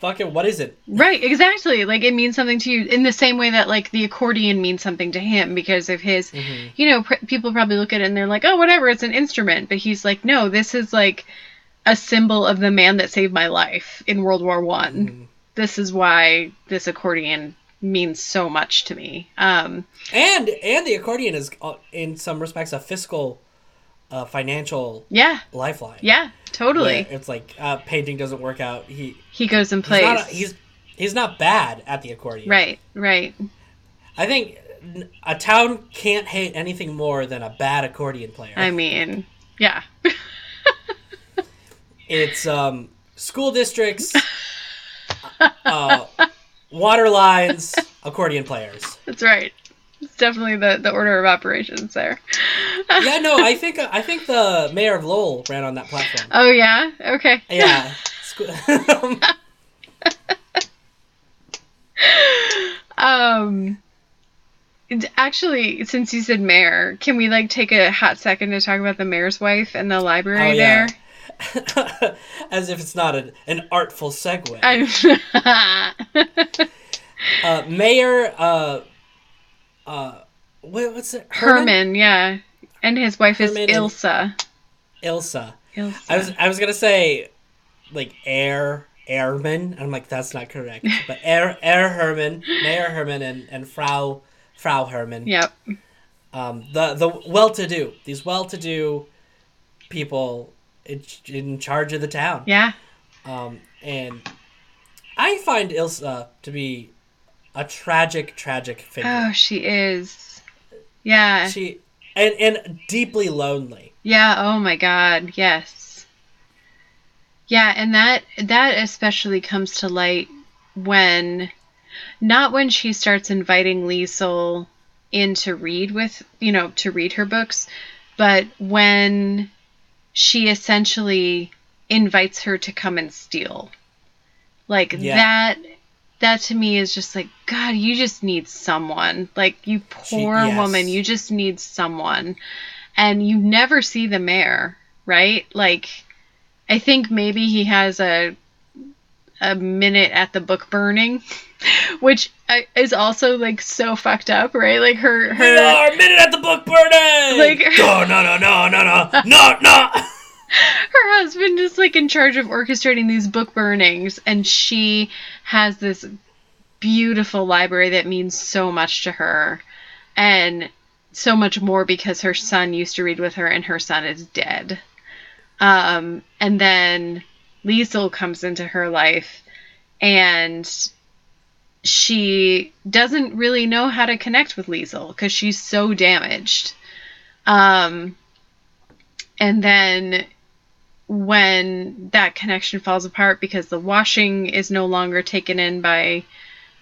fucking, what is it? right. Exactly. Like, it means something to you in the same way that, like, the accordion means something to him because of his, you know, pr- people probably look at it and they're like, oh, whatever, it's an instrument. But he's like, no, this is like a symbol of the man that saved my life in World War One. This is why this accordion means so much to me. Um, And and the accordion is, uh, in some respects, a fiscal, uh, financial yeah, lifeline. yeah, totally. It's like uh, painting doesn't work out. He He goes and he's plays. not, he's he's not bad at the accordion. right, right. I think a town can't hate anything more than a bad accordion player. I mean, yeah, it's um, school districts, uh, water lines, accordion players. that's right. It's definitely the, the order of operations there. Yeah, no, I think I think the mayor of Lowell ran on that platform. Oh yeah, okay. Yeah. Scho- Um, actually, since you said mayor, can we like take a hot second to talk about the mayor's wife and the library Oh, there? As if it's not an, an artful segue. Uh, Mayor, uh, uh, what, what's it? Hermann? Hermann, yeah, and his wife is Hermann and- Ilsa. Ilsa. Ilsa. I was I was gonna say like air airman. I'm like that's not correct. But air air Hermann, Mayor Hermann, and and Frau Frau Hermann. Yep. Um, the the well-to-do these well-to-do people in, in charge of the town. Yeah. Um, and I find Ilsa to be a tragic, tragic figure. Oh, she is. Yeah. She and and deeply lonely. Yeah, oh my god, yes. Yeah, and that that especially comes to light when not when she starts inviting Liesel in to read with, you know, to read her books, but when she essentially invites her to come and steal. Like Yeah. that that to me is just like god, you just need someone. Like you poor yes. woman, you just need someone and you never see the mayor, right? Like, I think maybe he has a a minute at the book burning, which uh, is also like so fucked up, right? Like her We her are a minute at the book burning. Like- no, no, no, no, no, no, no, no. her husband is like in charge of orchestrating these book burnings, and she has this beautiful library that means so much to her, and so much more because her son used to read with her, and her son is dead. Um, and then Liesel comes into her life, and she doesn't really know how to connect with Liesel because she's so damaged. Um, and then when that connection falls apart because the washing is no longer taken in by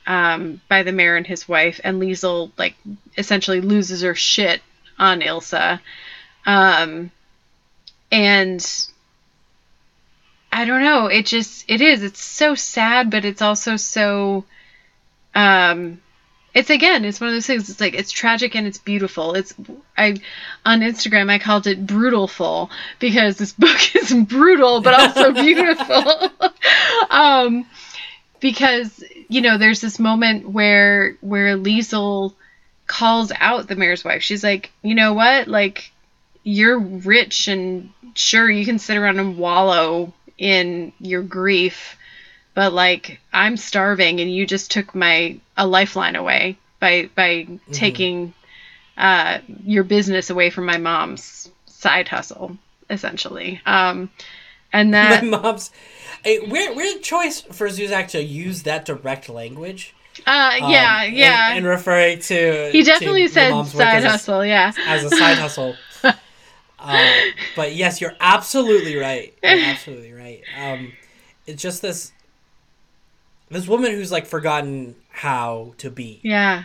um, by the mayor and his wife, and Liesel like essentially loses her shit on Ilsa, um, and I don't know. It just it is. It's so sad, but it's also so. Um, it's again. It's one of those things. It's like it's tragic and it's beautiful. It's I on Instagram I called it brutalful because this book is brutal but also beautiful. um, because you know there's this moment where where Liesel calls out the mayor's wife. She's like, you know what, like you're rich and sure you can sit around and wallow in your grief but like i'm starving and you just took my a lifeline away by by taking uh your business away from my mom's side hustle essentially um and that My mom's a weird, weird choice for Zusak to use that direct language. uh um, yeah and- yeah And, referring to he definitely your said side a- hustle yeah as a side hustle. uh, but yes, you're absolutely right. You're absolutely right. Um, it's just this this woman who's like forgotten how to be. yeah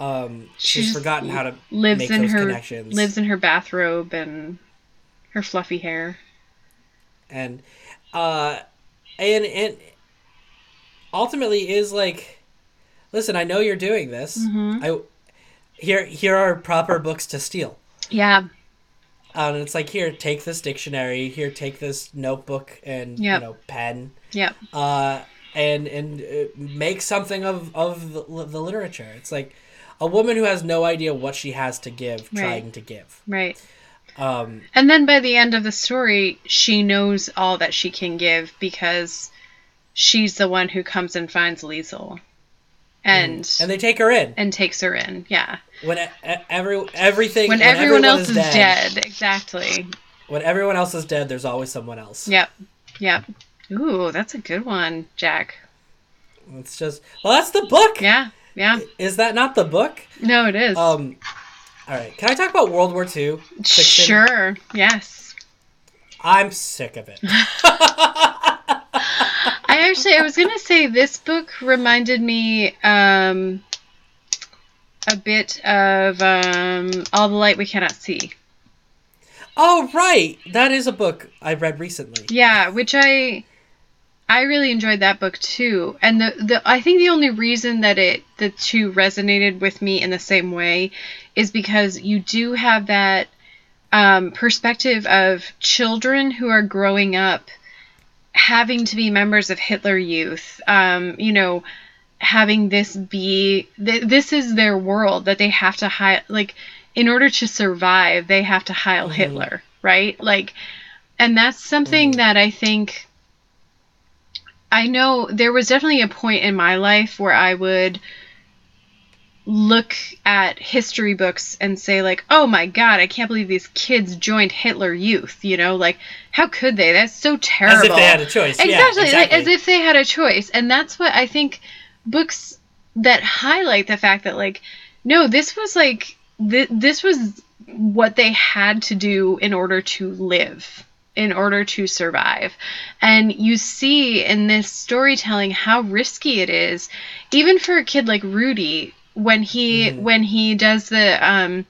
Um, She she's forgotten how to lives make in those her connections. lives in her bathrobe and her fluffy hair. and uh and and ultimately is like listen i know you're doing this Mhm. i here here are proper books to steal Yeah. and it's like here take this dictionary here take this notebook and Yep. you know pen Yep. uh and and uh, make something of of the, the literature it's like a woman who has no idea what she has to give Right. trying to give Right. um And then by the end of the story, she knows all that she can give because she's the one who comes and finds Liesel and and they take her in and takes her in. Yeah. when every everything When, everyone, else is dead. Exactly. when everyone else is dead, there's always someone else. Yep. Yep. Ooh, that's a good one, Jack. It's just well, that's the book. Yeah. Yeah. Is that not the book? No, it is. Um, all right. Can I talk about World War II? fiction? sure. Yes. I'm sick of it. I actually I was gonna say this book reminded me um a bit of um All the Light We Cannot See. oh right, that is a book I read recently. Yeah, which I I really enjoyed that book too. And the, the I think the only reason that it the two resonated with me in the same way is because you do have that um, perspective of children who are growing up having to be members of Hitler Youth. Um, you know, having this be th- this is their world that they have to hide like in order to survive they have to heil Mhm. Hitler, right? Like and that's something Mhm. that I think I know there was definitely a point in my life where I would look at history books and say like, "Oh my god, I can't believe these kids joined Hitler Youth." You know, like how could they? That's so terrible. As if they had a choice. Exactly, Yeah, like as if they had a choice. And that's what I think books that highlight the fact that like no, this was like th- this was what they had to do in order to live, in order to survive. And you see in this storytelling how risky it is even for a kid like Rudy when he Mhm. when he does the um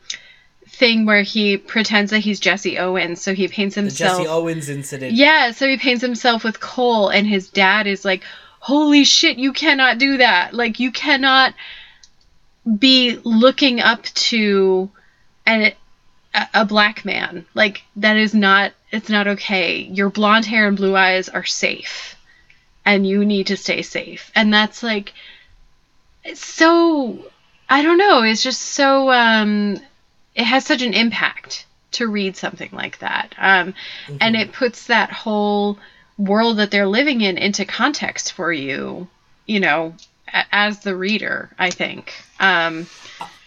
thing where he pretends that he's Jesse Owens so he paints the himself Jesse Owens incident. yeah, so he paints himself with coal, and his dad is like, Holy shit, you cannot do that. Like, you cannot be looking up to an, a, a black man. Like, that is not, it's not okay. Your blonde hair and blue eyes are safe, and you need to stay safe. And that's like, it's so, I don't know, it's just so, um, it has such an impact to read something like that. Um, and Mhm. it puts that whole world that they're living in into context for you you know a- as the reader i think um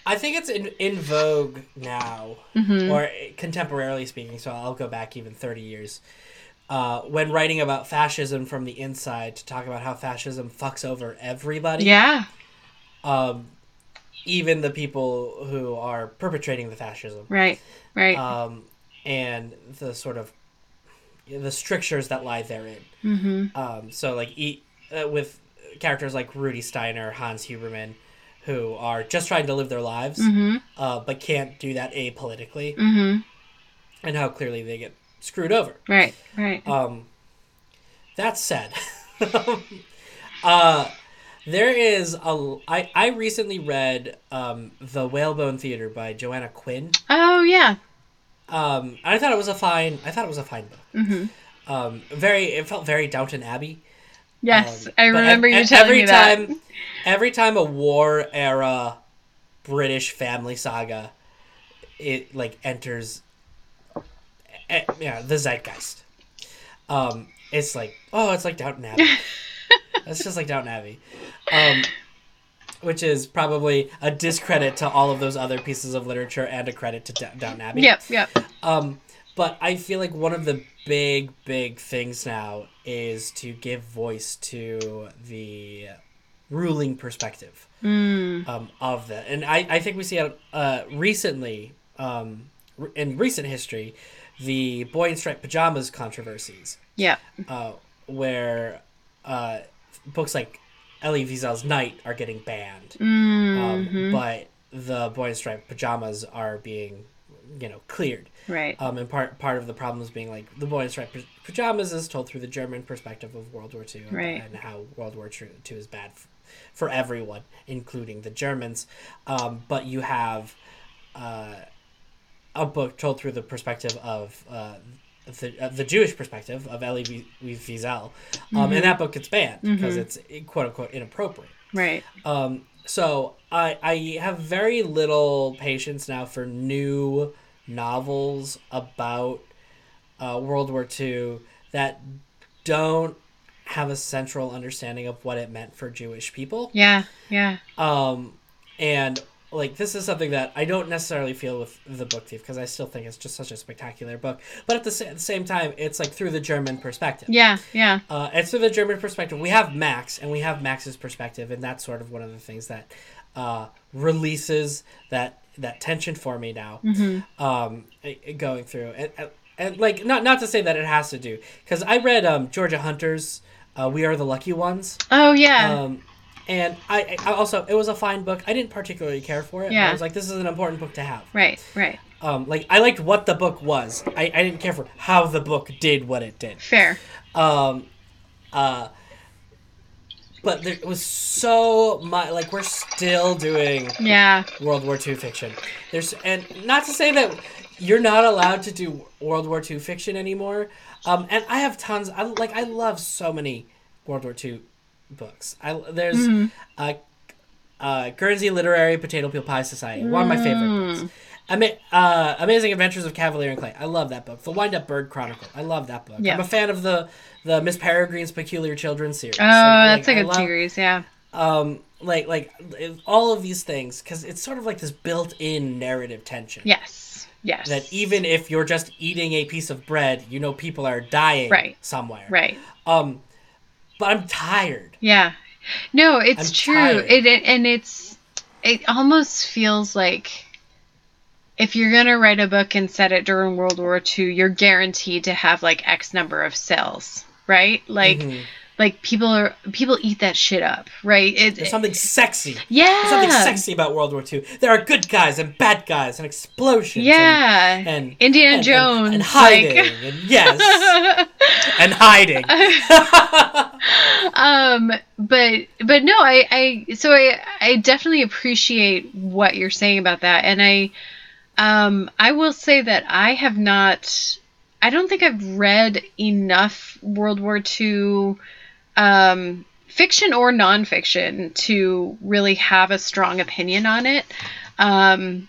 I think it's in, in vogue now, mhm. or contemporarily speaking. So I'll go back even thirty years. Uh, when writing about fascism from the inside, to talk about how fascism fucks over everybody. yeah um, even the people who are perpetrating the fascism, right right um, and the sort of the strictures that lie therein. hmm Um, so, like, e- uh, with characters like Rudy Steiner, Hans Hubermann, who are just trying to live their lives, hmm uh, but can't do that apolitically, hmm and how clearly they get screwed over. right right Um, that said, uh, there is a. I, I recently read um, The Whalebone Theater by Joanna Quinn. oh yeah Um, I thought it was a fine. I thought it was a fine book. hmm Um, very. It felt very Downton Abbey. Yes Um, i remember ev- you telling every me that time, Every time a war era British family saga, it like enters, yeah, the zeitgeist. Um, it's like oh, it's like Downton Abbey. it's just like Downton Abbey, um, which is probably a discredit to all of those other pieces of literature and a credit to D- Downton Abbey. yep yep Um, but I feel like one of the big, big things now is to give voice to the ruling perspective mm. um, of that. And I, I think we see it uh, recently, um, in recent history, the boy in striped pajamas controversies, yeah uh, where uh, books like Elie Wiesel's Night are getting banned. hmm Um, but the boy in striped pajamas are being, you know, cleared. Right. Um, and part part of the problem is being like the boy in striped pajamas is told through the German perspective of World War II and, Right. and how World War II is bad f- for everyone, including the Germans. Um, but you have uh, a book told through the perspective of uh, the, uh, the Jewish perspective of Elie Wie- Wiesel, um, and that book gets banned because it's quote unquote inappropriate. right. Um, so I I have very little patience now for new novels about uh, World War II that don't have a central understanding of what it meant for Jewish people. Yeah. Yeah. Um, and like this is something that I don't necessarily feel with the Book Thief because I still think it's just such a spectacular book. But at the, sa- at the same time, it's like through the German perspective. Yeah. Yeah. Uh, it's through the German perspective. We have Max, and we have Max's perspective, and that's sort of one of the things that uh, releases that that tension for me now. Um, i- i- going through and, and, and like not not to say that it has to do because I read um, Georgia Hunter's uh, "We Are the Lucky Ones," Oh yeah. um, and I, I also it was a fine book. I didn't particularly care for it. Yeah. I was like, this is an important book to have. right. Right. Um, like I liked what the book was. I, I didn't care for how the book did what it did. Fair. Um, uh, but there was so much. Like we're still doing Yeah. World War II fiction. There's and not to say that you're not allowed to do World War II fiction anymore. Um, and I have tons. I like. I love so many World War II books. I there's uh, uh, Guernsey Literary Potato Peel Pie Society. One of my favorite books. Ama- uh, Amazing Adventures of Cavalier and Clay. I love that book. The Wind Up Bird Chronicle. I love that book. Yeah. I'm a fan of the the Miss Peregrine's Peculiar Children series. Oh, Like, that's a I good love- series. Yeah. um like like all of these things because it's sort of like this built-in narrative tension Yes. Yes. that even if you're just eating a piece of bread you know people are dying Right. somewhere Right. um but i'm tired Yeah. No, it's I'm true. tired. It, it and it's it almost feels like if you're gonna write a book and set it during World War II, you're guaranteed to have like X number of sales, right? Like Mhm. like people are people eat that shit up, right? It, there's something sexy. Yeah, there's something sexy about world war ii there are good guys and bad guys and explosions Yeah, and, and Indiana and- and- Jones, and, hiding like- and yes. And hiding. Um but but no i i so i i definitely appreciate what you're saying about that. And i um i will say that i have not i don't think i've read enough world war ii um fiction or nonfiction to really have a strong opinion on it um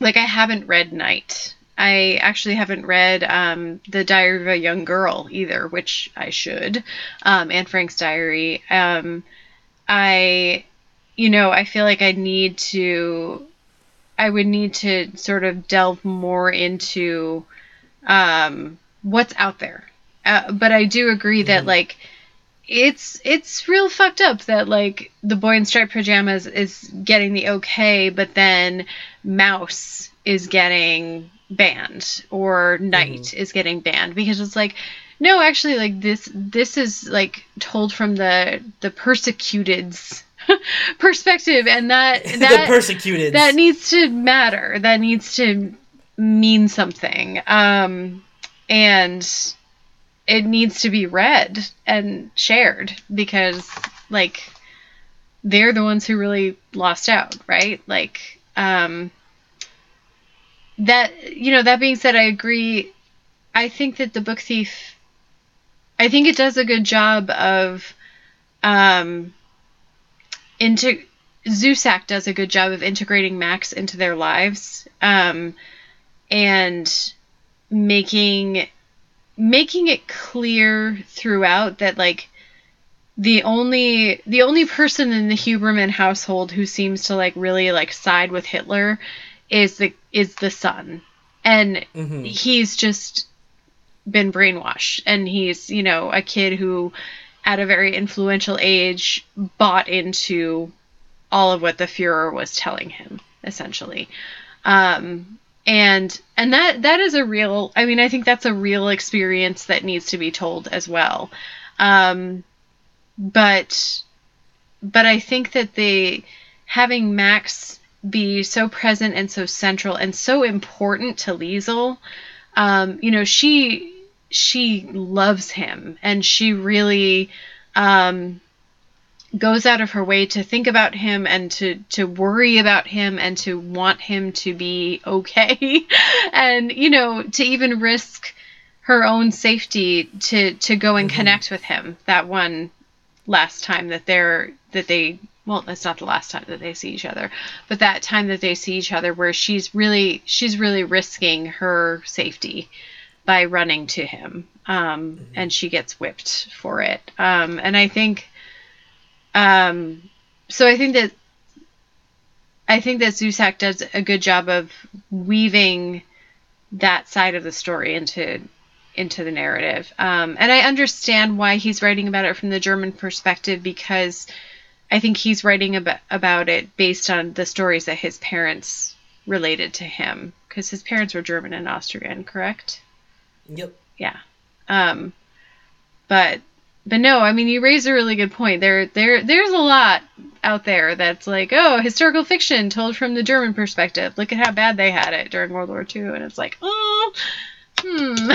like i haven't read night I actually haven't read um, The Diary of a Young Girl either, which I should, um, Anne Frank's Diary. Um, I, you know, I feel like I need to, I would need to sort of delve more into um, what's out there. Uh, but I do agree that, like, it's it's real fucked up that like the boy in striped pajamas is getting the okay, but then Mouse is getting banned or Night is getting banned because it's like no, actually like this this is like told from the the persecuted's perspective and that the that persecuted that needs to matter. That needs to mean something. Um, and it needs to be read and shared because, like, they're the ones who really lost out, right? Like, um, that, you know, that being said, I agree. I think that the book thief, I think it does a good job of, um, into Zusak does a good job of integrating Max into their lives, um, and making making it clear throughout that like the only the only person in the Hubermann household who seems to like really like side with Hitler is the is the son, and Mhm. he's just been brainwashed, and he's you know a kid who at a very influential age bought into all of what the Fuhrer was telling him, essentially. Um, and and that that is a real. I mean, I think that's a real experience that needs to be told as well. Um, but but I think that the having Max be so present and so central and so important to Liesel. Um, you know, she she loves him and she really um, goes out of her way to think about him and to to worry about him and to want him to be okay and you know to even risk her own safety to to go and Mhm. connect with him that one last time that they're that they well that's not the last time that they see each other but that time that they see each other where she's really she's really risking her safety by running to him um, Mhm. and she gets whipped for it. Um, and i think um, so i think that i think that zusak does a good job of weaving that side of the story into into the narrative. Um, and i understand why he's writing about it from the german perspective because i think he's writing about, about it based on the stories that his parents related to him because his parents were german and austrian correct Yep. yeah. Um but but no i mean you raise a really good point. There there there's a lot out there that's like oh historical fiction told from the german perspective. Look at how bad they had it during world war ii and it's like oh hmm.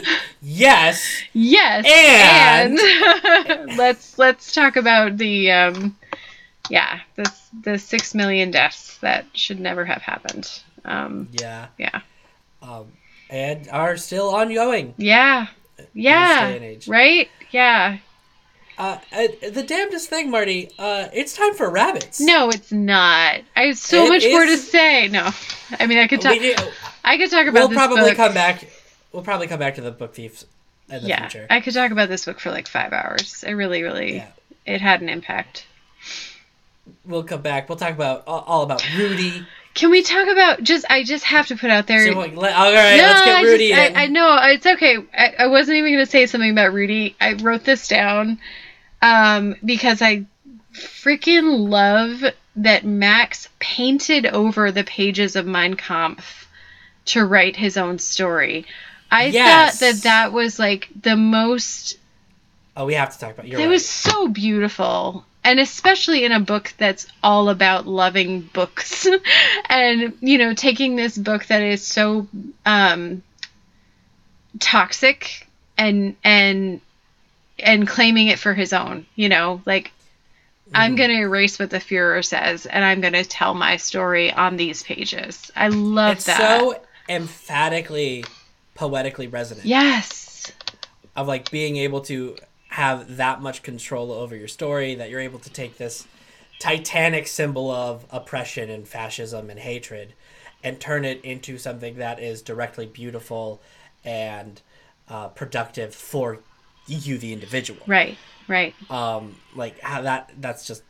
Yes. yes. And- and let's let's talk about the um yeah the the six million deaths that should never have happened. Um Yeah. yeah. Um, and are still ongoing. yeah yeah day and age. right yeah Uh, uh, the damnedest thing, Marty. Uh, it's time for rabbits. No, it's not. I have so It much more to say. No, I mean I could talk. Do, I could talk about we'll this probably book. come back. We'll probably come back to the book thieves in the yeah, future. I could talk about this book for like five hours. It really, really, Yeah. it had an impact. We'll come back. We'll talk about all about Rudy. Can we talk about just? I just have to put out there. So, like, let- all right, let's get I Rudy just, in. I, I know it's okay. I, I wasn't even going to say something about Rudy. I wrote this down um, because I freaking love that Max painted over the pages of Mein Kampf to write his own story. I Yes. thought that that was like the most oh, we have to talk about. You're it right. was so beautiful. And especially in a book that's all about loving books. and, you know, taking this book that is so um, toxic and and and claiming it for his own, you know, like I'm Mhm. going to erase what the Führer says and I'm going to tell my story on these pages. I love It's that. so emphatically, poetically resonant. yes. of like being able to have that much control over your story that you're able to take this titanic symbol of oppression and fascism and hatred and turn it into something that is directly beautiful and uh, productive for you the individual Right. Right. um like how that that's just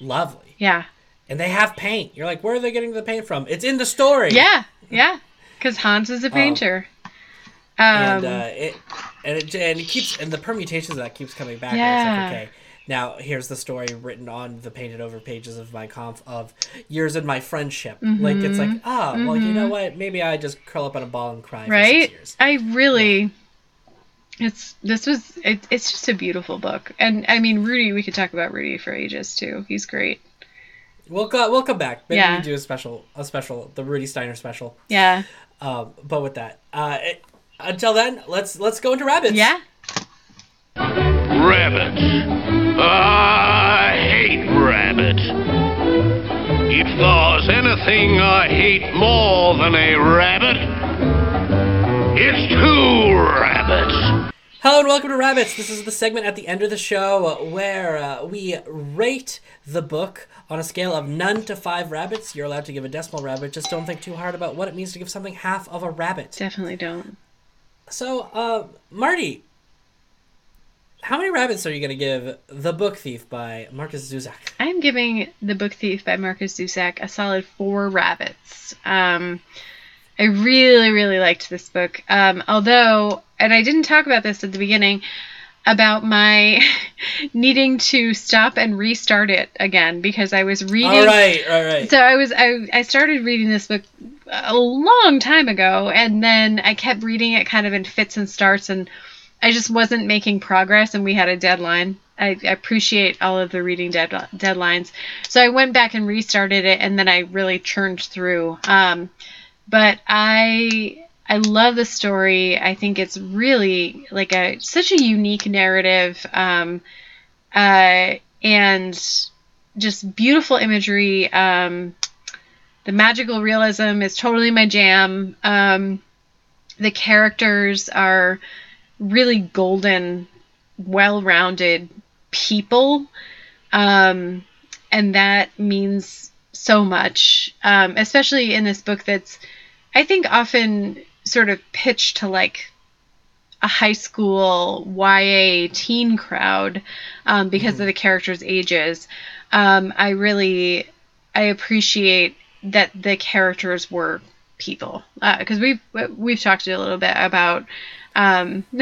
lovely Yeah. and they have paint you're like where are they getting the paint from it's in the story Yeah, yeah. Because Hans is a painter. Um, and uh, it and it and it keeps and the permutations of that keeps coming back. Yeah. It's like, okay, now here's the story written on the painted over pages of Mein Kampf of years in my friendship. Like it's like ah, well, you know what? Maybe I just curl up on a ball and cry for Mm-hmm. right? six years. I really. It's this was it, it's just a beautiful book, and I mean Rudy. We could talk about Rudy for ages too. He's great. We'll go, we'll come back. Maybe Yeah. we do a special a special the Rudy Steiner special. Yeah, Um, but with that, uh, it, until then, let's let's go into rabbits. yeah. Rabbits. I hate rabbits. If there's anything I hate more than a rabbit, it's two rabbits. Hello and welcome to Rabbits. This is the segment at the end of the show where uh, we rate the book on a scale of none to five rabbits. You're allowed to give a decimal rabbit. Just don't think too hard about what it means to give something half of a rabbit. Definitely don't. So, uh, Marty, how many rabbits are you going to give The Book Thief by Marcus Zusak? I'm giving The Book Thief by Marcus Zusak a solid four rabbits. Um, I really, really liked this book. Um, although, and I didn't talk about this at the beginning, about my needing to stop and restart it again because I was reading. All right, all right. So I was I, I started reading this book a long time ago and then I kept reading it kind of in fits and starts and I just wasn't making progress and we had a deadline I, appreciate all of the reading dead, deadlines. So I went back and restarted it, and then I really churned through. Um, but I I love the story. I think it's really like a such a unique narrative, um, uh, and just beautiful imagery. Um, the magical realism is totally my jam. Um, the characters are really golden, well-rounded people, um, and that means so much, um, especially in this book that's, I think, often sort of pitched to like a high school YA teen crowd um, because mm-hmm. of the characters' ages. Um, I really I appreciate that the characters were people because uh, we've we've talked a little bit about. Um,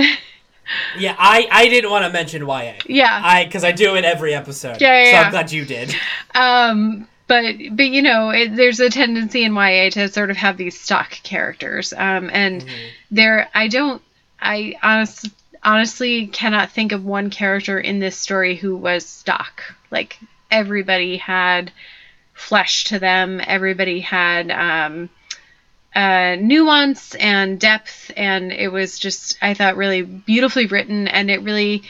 yeah, I I didn't want to mention YA. Yeah, I because I do in every episode. Yeah, yeah. So I'm yeah. glad you did. Um, but but you know it, there's a tendency in YA to sort of have these stock characters um, and mm-hmm. there I don't I honest, honestly cannot think of one character in this story who was stock like everybody had flesh to them everybody had um, uh, nuance and depth and it was just I thought really beautifully written and it really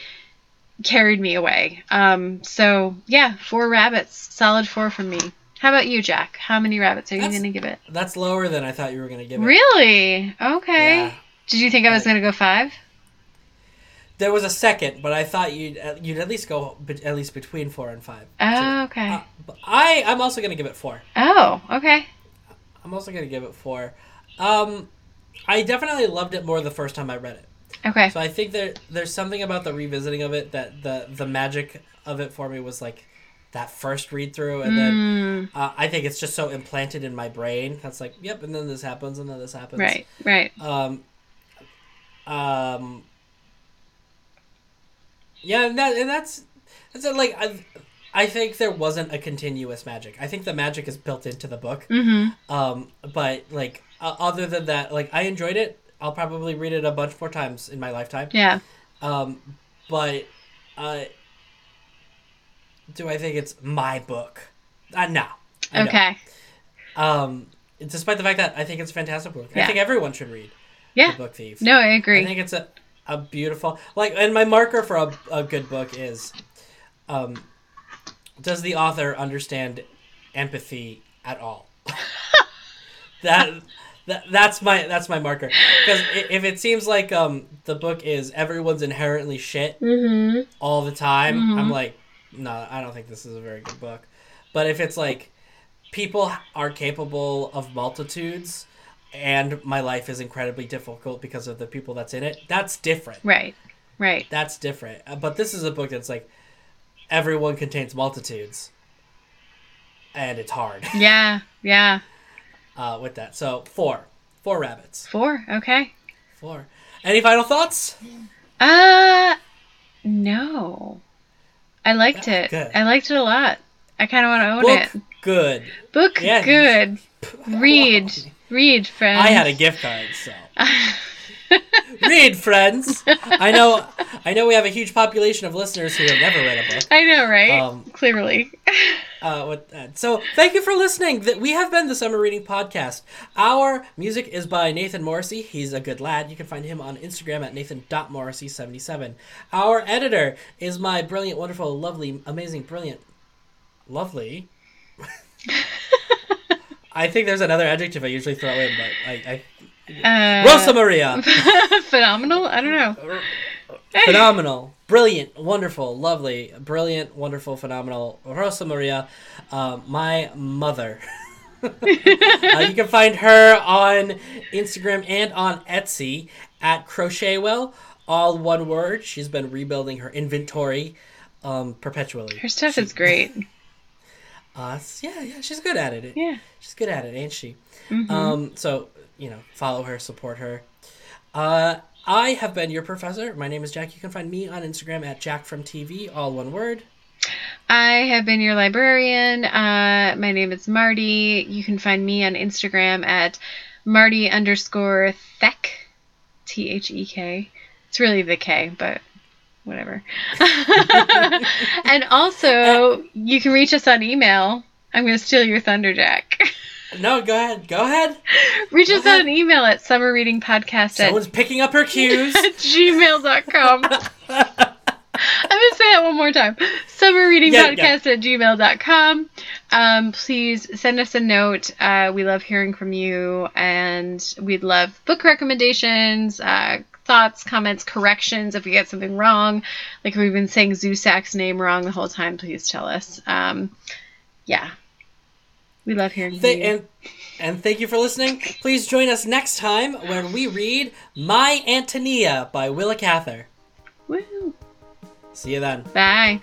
carried me away. Um, so yeah, four rabbits, solid four from me. How about you, Jack? How many rabbits are you going to give it? That's lower than I thought you were going to give it. Really? Okay. Yeah. Did you think I was going to go five? There was a second, but I thought you'd uh, you'd at least go at least between four and five. Oh, so, okay. Uh, I I'm also going to give it four. Oh, okay. I'm also going to give it four. Um, I definitely loved it more the first time I read it. Okay. So I think there there's something about the revisiting of it that the the magic of it for me was like that first read through, and mm. then uh, I think it's just so implanted in my brain. That's like, yep, and then this happens, and then this happens. Right. Right. Um. Um. Yeah, and that and that's that's like I, I think there wasn't a continuous magic. I think the magic is built into the book. Mm-hmm. Um, but like uh, other than that, like I enjoyed it. I'll probably read it a bunch more times in my lifetime. Yeah. Um, but uh, do I think it's my book? Uh, no. I okay. Um, despite the fact that I think it's a fantastic book. Yeah. I think everyone should read. Yeah. The Book Thief. No, I agree. I think it's a, a beautiful like, and my marker for a, a good book is, um, does the author understand empathy at all? that that, that's my that's my marker because if it seems like um the book is everyone's inherently shit mm-hmm. all the time mm-hmm. i'm like no i don't think this is a very good book but if it's like people are capable of multitudes and my life is incredibly difficult because of the people that's in it that's different right right that's different uh, but this is a book that's like everyone contains multitudes and it's hard yeah yeah uh, with that. So four, four rabbits. Four. Okay. Four. Any final thoughts? Uh, no. I liked it. Good. I liked it a lot. I kind of want to own it. Book it. Good. Book yeah. good. Read. Read, friends. I had a gift card, so. Read, friends. I know. I know we have a huge population of listeners who have never read a book. I know, right? Um, Clearly. uh, with that. So, thank you for listening. That we have been the Summer Reading Podcast. Our music is by Nathan Morrissey. He's a good lad. You can find him on Instagram at nathan.morrissey77. Our editor is my brilliant, wonderful, lovely, amazing, brilliant, lovely. I think there's another adjective I usually throw in, but I, I uh, Rosa Maria. phenomenal. I don't know. phenomenal, brilliant, wonderful, lovely, brilliant, wonderful, phenomenal. Rosa Maria, uh, my mother. uh, you can find her on Instagram and on Etsy at Crocheywell, all one word. She's been rebuilding her inventory um, perpetually. Her stuff she, is great. Yeah, yeah, she's good at it. Yeah, she's good at it, ain't she? Mm-hmm. Um, so you know, follow her, support her. Uh, I have been your professor. My name is Jack. You can find me on Instagram at Jack from TV, all one word. I have been your librarian. Uh, my name is Marty. You can find me on Instagram at Marty underscore Thek, T H E K. It's really the K, but whatever. and also, you can reach us on email. I'm going to steal your thunder, Jack. No, go ahead. Go ahead. Reach us ahead. on email at summerreadingpodcast at Someone's picking up her cues. gmail.com. I'm going to say that one more time. Summerreadingpodcast at gmail.com. Um, please send us a note. Uh, we love hearing from you, and we'd love book recommendations, uh, thoughts, comments, corrections. If we get something wrong, like we've been saying Zusak's name wrong the whole time, please tell us. Um, yeah. We love hearing Th- you. and and thank you for listening. Please join us next time when we read My Antonia by Willa Cather. Woo. See you then. Bye.